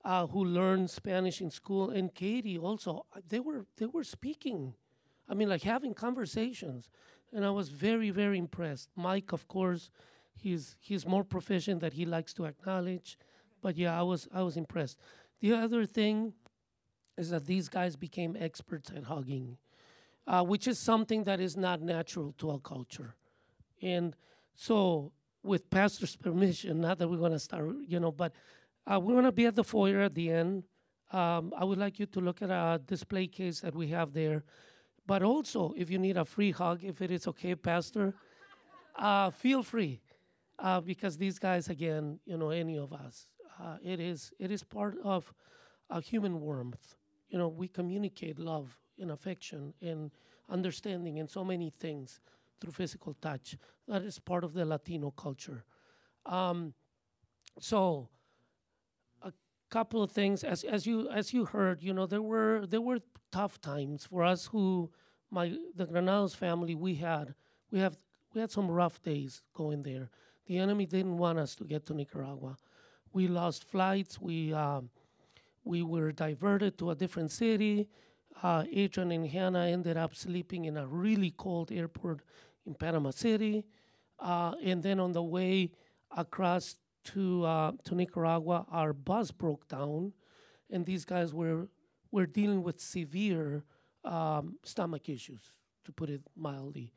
uh, who learned Spanish in school, and Katie also, they were, they were speaking. I mean, like having conversations. And I was very, very impressed. Mike, of course, he's, he's more proficient that he likes to acknowledge. But yeah, I was, I was impressed. The other thing is that these guys became experts at hugging, uh, which is something that is not natural to our culture. And so, with pastor's permission, not that we're to start, you know, but uh, we're to be at the foyer at the end. Um, I would like you to look at a display case that we have there. But also, if you need a free hug, if it is okay, Pastor, uh, feel free. Uh, because these guys, again, you know, any of us, uh, it is it is part of a human warmth. You know, we communicate love and affection and understanding and so many things through physical touch. That is part of the Latino culture. Um, so, a couple of things as as you as you heard, you know, there were there were tough times for us who my the Granados family we had we have we had some rough days going there. The enemy didn't want us to get to Nicaragua. We lost flights. We um, we were diverted to a different city. Uh, Adrian and Hannah ended up sleeping in a really cold airport in Panama City, uh, and then on the way across to uh, to Nicaragua, our bus broke down, and these guys were were dealing with severe um, stomach issues, to put it mildly.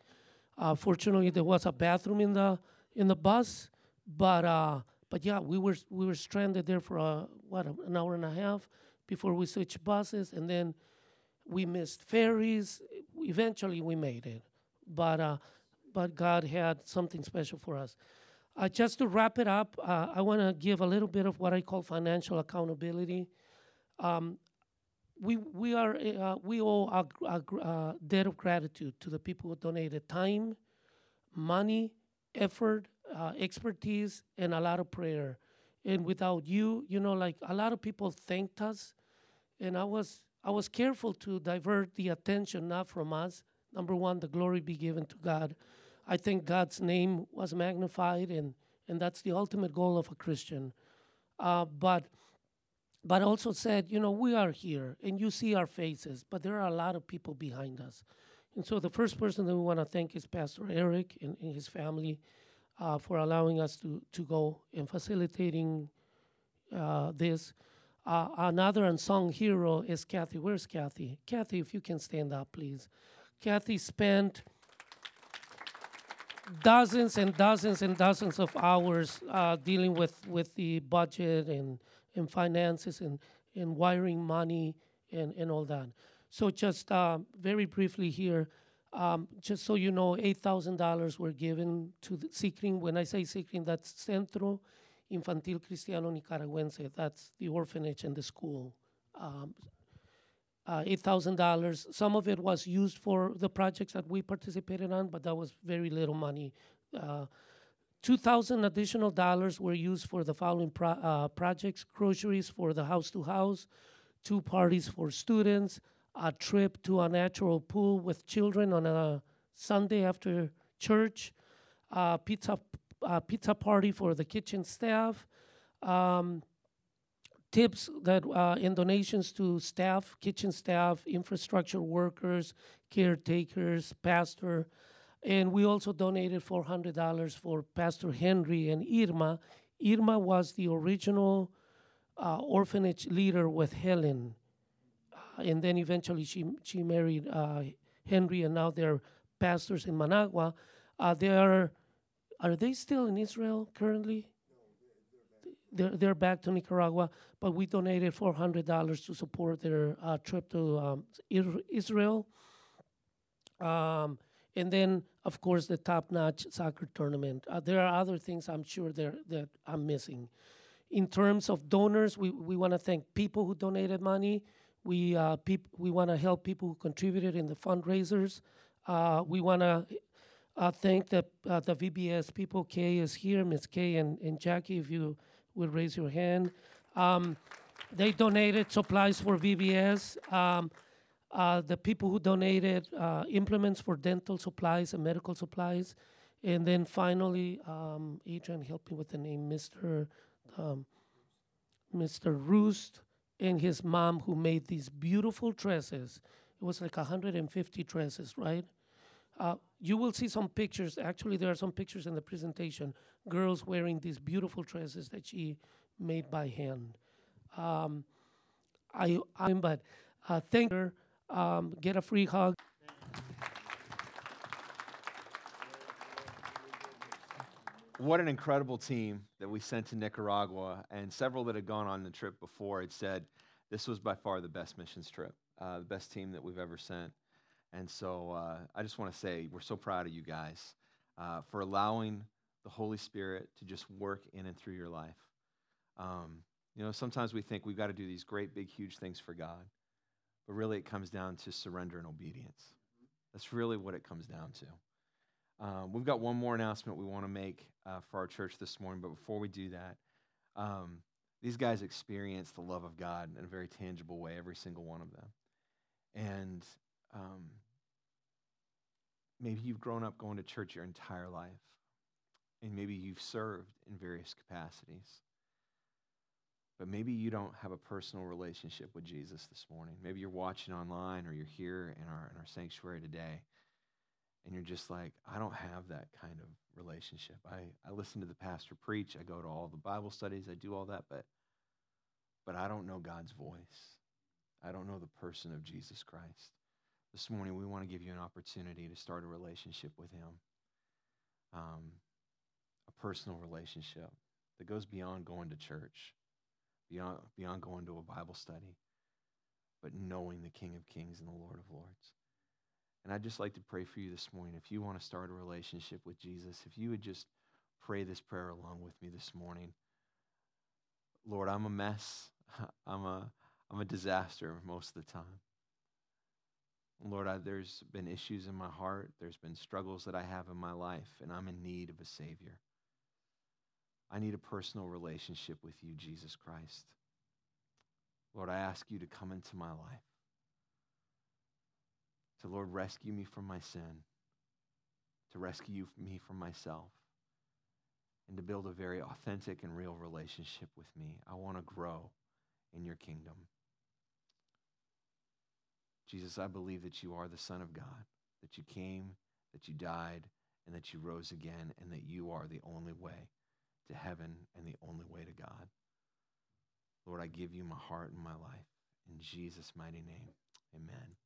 Uh, fortunately, there was a bathroom in the in the bus, but uh, but yeah, we were we were stranded there for a, what an hour and a half before we switched buses, and then we missed ferries. Eventually, we made it, but uh, but God had something special for us. Uh, just to wrap it up, uh, I want to give a little bit of what I call financial accountability. Um, we we are uh, we owe a, a uh, debt of gratitude to the people who donated time, money, effort, uh, expertise, and a lot of prayer. And without you, you know, like a lot of people thanked us, and I was I was careful to divert the attention not from us. Number one, the glory be given to God. I think God's name was magnified, and and that's the ultimate goal of a Christian. Uh, but but also said, you know, we are here and you see our faces, but there are a lot of people behind us. And so the first person that we want to thank is Pastor Eric and, and his family uh, for allowing us to, to go and facilitating uh, this. Uh, another unsung hero is Kathy. Where's Kathy? Kathy, if you can stand up, please. Kathy spent dozens and dozens and dozens of hours uh, dealing with, with the budget and, and finances and, and wiring money and, and all that. So just uh, very briefly here, um, just so you know, $8,000 were given to the SICRIN. When I say SICRIN, that's Centro Infantil Cristiano Nicaragüense. That's the orphanage and the school. Um, uh, $8,000. Some of it was used for the projects that we participated on, but that was very little money. Uh, 2,000 additional dollars were used for the following pro- uh, projects. Groceries for the house to house, two parties for students, a trip to a natural pool with children on a Sunday after church, uh, pizza, uh, pizza party for the kitchen staff, um, tips that uh, donations to staff, kitchen staff, infrastructure workers, caretakers, pastor, and we also donated four hundred dollars for Pastor Henry and Irma. Irma was the original uh, orphanage leader with Helen, uh, and then eventually she she married uh, Henry, and now they're pastors in Managua. Uh, they are are they still in Israel currently? they're, they're back to Nicaragua, but we donated $400 to support their uh, trip to um, Israel. Um, and then, of course, the top-notch soccer tournament. Uh, there are other things I'm sure there that I'm missing. In terms of donors, we, we want to thank people who donated money. We uh, peop- we want to help people who contributed in the fundraisers. Uh, we want to uh, thank the uh, the VBS people. Kay is here, Miss Kay and, and Jackie. If you would raise your hand. Um, they donated supplies for VBS. Um, uh, the people who donated uh, implements for dental supplies and medical supplies. And then finally, um, Adrian helped me with the name, Mr. Um, Mr. Roost and his mom who made these beautiful dresses. It was like 150 dresses, right? Uh, you will see some pictures. Actually, there are some pictures in the presentation. Girls wearing these beautiful dresses that she made by hand. Um, I, I'm, but uh, thank her. Um, get a free hug. What an incredible team that we sent to Nicaragua, and several that had gone on the trip before had said this was by far the best missions trip, uh, the best team that we've ever sent. And so uh, I just want to say we're so proud of you guys uh, for allowing the Holy Spirit to just work in and through your life. Um, you know, sometimes we think we've got to do these great, big, huge things for God, but really it comes down to surrender and obedience. That's really what it comes down to. Um, we've got one more announcement we want to make uh, for our church this morning, but before we do that, um, these guys experience the love of God in a very tangible way, every single one of them. And um, maybe you've grown up going to church your entire life, and maybe you've served in various capacities. But maybe you don't have a personal relationship with Jesus this morning. Maybe you're watching online or you're here in our, in our sanctuary today, and you're just like, I don't have that kind of relationship. I, I listen to the pastor preach, I go to all the Bible studies, I do all that, but, but I don't know God's voice. I don't know the person of Jesus Christ this morning we want to give you an opportunity to start a relationship with Him, um, a personal relationship that goes beyond going to church, beyond, beyond going to a Bible study, but knowing the King of Kings and the Lord of Lords. And I'd just like to pray for you this morning. If you want to start a relationship with Jesus, if you would just pray this prayer along with me this morning. Lord, I'm a mess. [laughs] I'm a, I'm a disaster most of the time. Lord, I, there's been issues in my heart. There's been struggles that I have in my life, and I'm in need of a Savior. I need a personal relationship with you, Jesus Christ. Lord, I ask you to come into my life. To, Lord, rescue me from my sin, to rescue me from myself, and to build a very authentic and real relationship with me. I want to grow in your kingdom. Jesus, I believe that you are the Son of God, that you came, that you died, and that you rose again, and that you are the only way to heaven and the only way to God. Lord, I give you my heart and my life. In Jesus' mighty name, amen.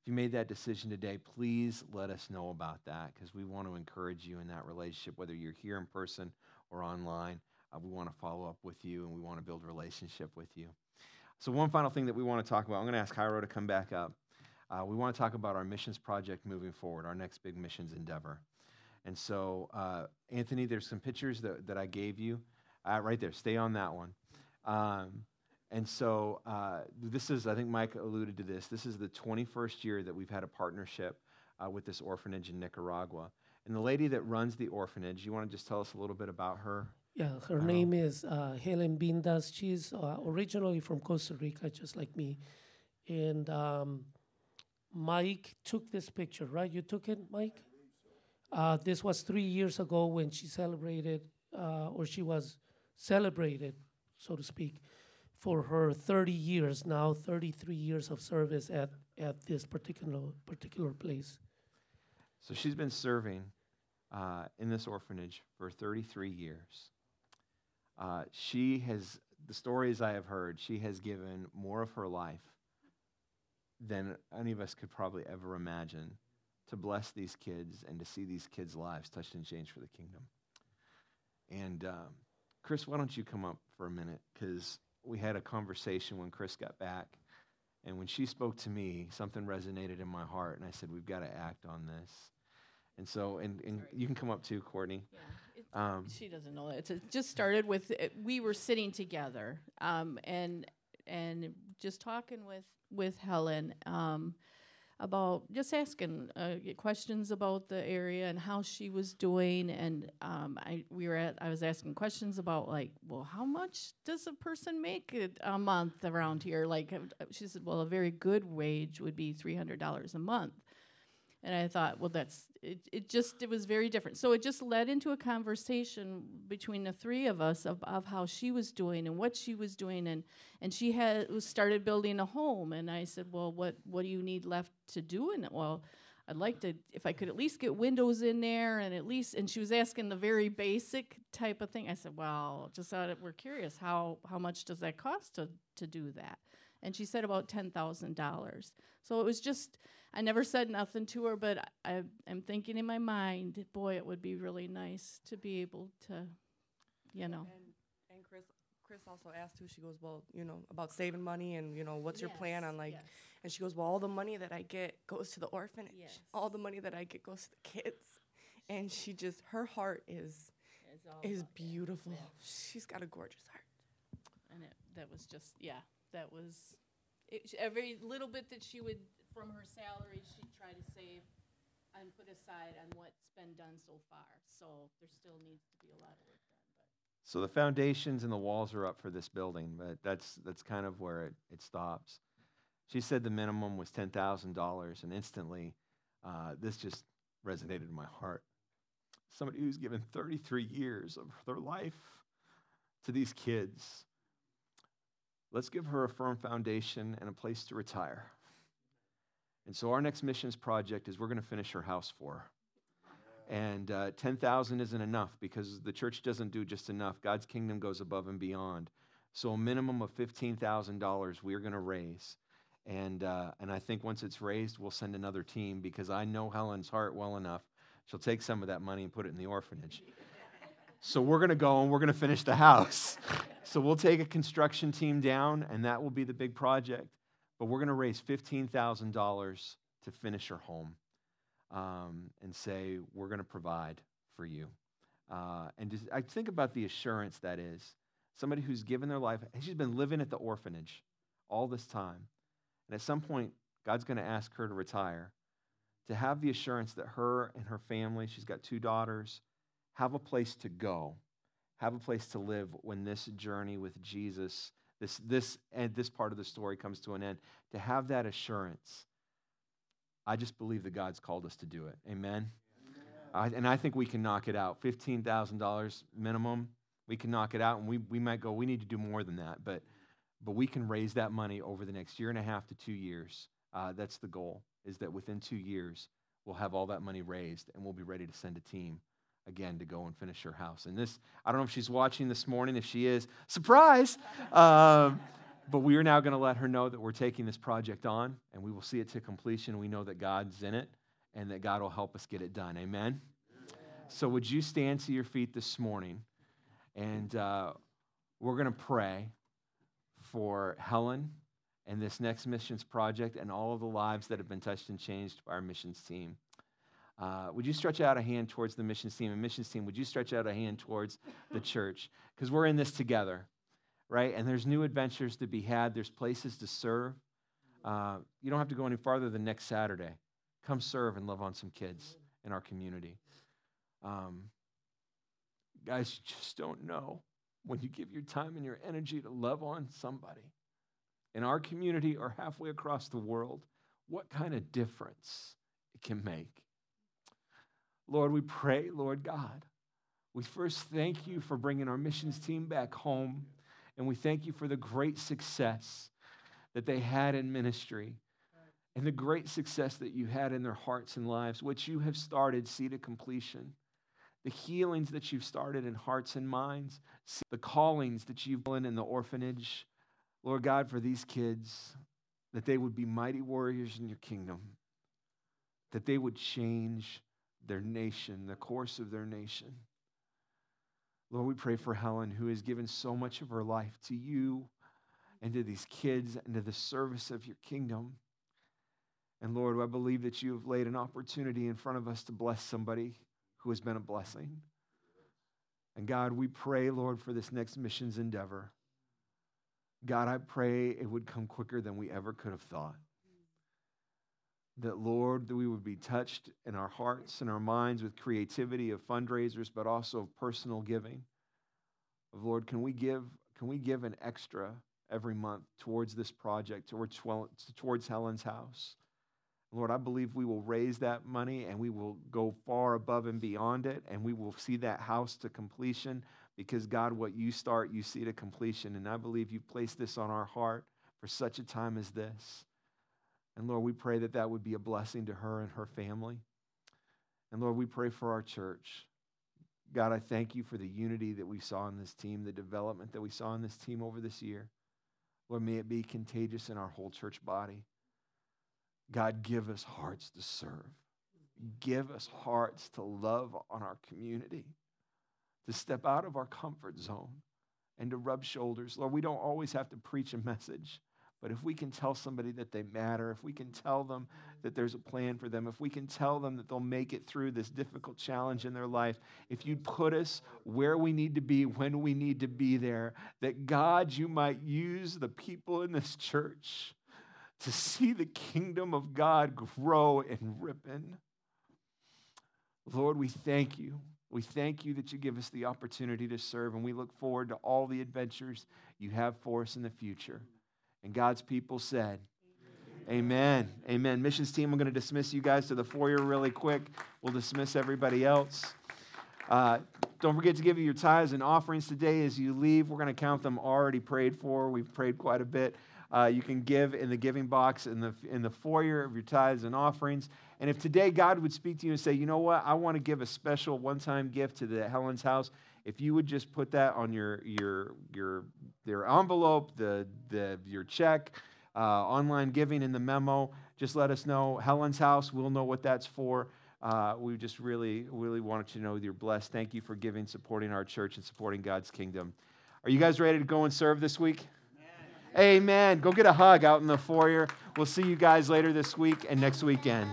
If you made that decision today, please let us know about that because we want to encourage you in that relationship, whether you're here in person or online. Uh, we want to follow up with you and we want to build a relationship with you. So, one final thing that we want to talk about, I'm going to ask Jairo to come back up. Uh, we want to talk about our missions project moving forward, our next big missions endeavor. And so, uh, Anthony, there's some pictures that, that I gave you. Uh, right there, stay on that one. Um, and so, uh, this is, I think Mike alluded to this, this is the 21st year that we've had a partnership uh, with this orphanage in Nicaragua. And the lady that runs the orphanage, you want to just tell us a little bit about her? Yeah, her name is uh, Helen Bindas. She's uh, originally from Costa Rica, just like me. And um, Mike took this picture, right? You took it, Mike? Uh, this was three years ago when she celebrated, uh, or she was celebrated, so to speak, for her 30 years now, 33 years of service at, at this particular particular place. So she's been serving uh, in this orphanage for 33 years. Uh, she has, the stories I have heard, she has given more of her life than any of us could probably ever imagine to bless these kids and to see these kids' lives touched and changed for the kingdom. And um, Chris, why don't you come up for a minute? Because we had a conversation when Chris got back. And when she spoke to me, something resonated in my heart. And I said, We've got to act on this. And so, and, and you can come up too, Courtney. Yeah, um, she doesn't know that. It just started with it, we were sitting together um, and and just talking with with Helen um, about just asking uh, questions about the area and how she was doing. And um, I we were at I was asking questions about like, well, how much does a person make a, month around here? Like uh, she said, well, a very good wage would be three hundred dollars a month. And I thought, well, that's it, it. Just it was very different. So it just led into a conversation between the three of us of, of how she was doing and what she was doing, and and she had started building a home. And I said, well, what what do you need left to do in it? Well, I'd like to if I could at least get windows in there, and at least. And she was asking the very basic type of thing. I said, well, just out of, we're curious how how much does that cost to to do that? and she said about $10,000. So it was just, I never said nothing to her, but I, am thinking in my mind, boy, it would be really nice to be able to, you know. And, and Chris, Chris also asked too. She goes, well, you know, about saving money and you know, what's yes, your plan on like? Yes. And she goes, well, all the money that I get goes to the orphanage. Yes. All the money that I get goes to the kids. And she just, her heart is is beautiful. Yeah. She's got a gorgeous heart. And it, that was just, yeah, that was it, every little bit that she would from her salary she'd try to save and put aside on what's been done so far. So there still needs to be a lot of work done. But. So the foundations and the walls are up for this building, but that's that's kind of where it, it stops. She said the minimum was ten thousand dollars, and instantly, uh, this just resonated in my heart. Somebody who's given 33 years of their life to these kids Let's give her a firm foundation and a place to retire. And so our next missions project is we're going to finish her house for her. And uh, 10,000 isn't enough because the church doesn't do just enough. God's kingdom goes above and beyond. So a minimum of $15,000 we're going to raise. And, uh, and I think once it's raised, we'll send another team because I know Helen's heart well enough. She'll take some of that money and put it in the orphanage. So we're going to go and we're going to finish the house. [laughs] so we'll take a construction team down, and that will be the big project. But we're going to raise $15,000 to finish her home um, and say, we're going to provide for you. Uh, and just, I think about the assurance that is somebody who's given their life, she's been living at the orphanage all this time. And at some point, God's going to ask her to retire. To have the assurance that her and her family, she's got two daughters, have a place to go, have a place to live when this journey with Jesus, this, this, and this part of the story comes to an end, to have that assurance. I just believe that God's called us to do it. Amen. I, and I think we can knock it out. $15,000 minimum, we can knock it out. And we, we might go, we need to do more than that. But but we can raise that money over the next year and a half to two years. Uh, that's the goal, is that within two years, we'll have all that money raised and we'll be ready to send a team again to go and finish her house. And this, I don't know if she's watching this morning. If she is, surprise! Um, but we are now going to let her know that we're taking this project on and we will see it to completion. We know that God's in it and that God will help us get it done. Amen? So, would you stand to your feet this morning and uh, we're going to pray for Helen and this next missions project and all of the lives that have been touched and changed by our missions team. Uh, would you stretch out a hand towards the missions team? And missions team, would you stretch out a hand towards the [laughs] church? Because we're in this together, right? And there's new adventures to be had, there's places to serve. Uh, you don't have to go any farther than next Saturday. Come serve and love on some kids in our community. Um, guys, you just don't know when you give your time and your energy to love on somebody in our community or halfway across the world, what kind of difference it can make. Lord, we pray, Lord God, we first thank you for bringing our missions team back home, and we thank you for the great success that they had in ministry and the great success that you had in their hearts and lives, which you have started, see to completion. The healings that you've started in hearts and minds, the callings that you've done in the orphanage. Lord God, for these kids, that they would be mighty warriors in your kingdom, that they would change their nation, the course of their nation. Lord, we pray for Helen, who has given so much of her life to you and to these kids and to the service of your kingdom. And Lord, I believe that you have laid an opportunity in front of us to bless somebody who has been a blessing. And God, we pray, Lord, for this next missions endeavor. God, I pray it would come quicker than we ever could have thought that, Lord, that we would be touched in our hearts and our minds with creativity of fundraisers, but also of personal giving. Of Lord, can we give, can we give an extra every month towards this project, towards, towards Helen's house? Lord, I believe we will raise that money and we will go far above and beyond it, and we will see that house to completion because, God, what you start, you see to completion. And I believe you placed this on our heart for such a time as this. And Lord, we pray that that would be a blessing to her and her family. And Lord, we pray for our church. God, I thank you for the unity that we saw in this team, the development that we saw in this team over this year. Lord, may it be contagious in our whole church body. God, give us hearts to serve. Give us hearts to love on our community, to step out of our comfort zone and to rub shoulders. Lord, we don't always have to preach a message. But if we can tell somebody that they matter, if we can tell them that there's a plan for them, if we can tell them that they'll make it through this difficult challenge in their life, if you put us where we need to be when we need to be there, that God, you might use the people in this church to see the kingdom of God grow and ripen. Lord, we thank you. We thank you that you give us the opportunity to serve, and we look forward to all the adventures you have for us in the future. And God's people said, Amen. Amen. Missions team, I'm going to dismiss you guys to the foyer really quick. We'll dismiss everybody else. Uh, don't forget to give you your tithes and offerings today as you leave. We're going to count them already prayed for. We've prayed quite a bit. Uh, you can give in the giving box in the, in the foyer of your tithes and offerings. And if today God would speak to you and say, you know what, I want to give a special one time gift to the Helen's house, if you would just put that on your your your their envelope, the the your check, uh, online giving in the memo, just let us know. Helen's house, we'll know what that's for. Uh, we just really, really wanted to know you're blessed. Thank you for giving, supporting our church, and supporting God's kingdom. Are you guys ready to go and serve this week? Amen. Amen. Go get a hug out in the foyer. We'll see you guys later this week and next weekend.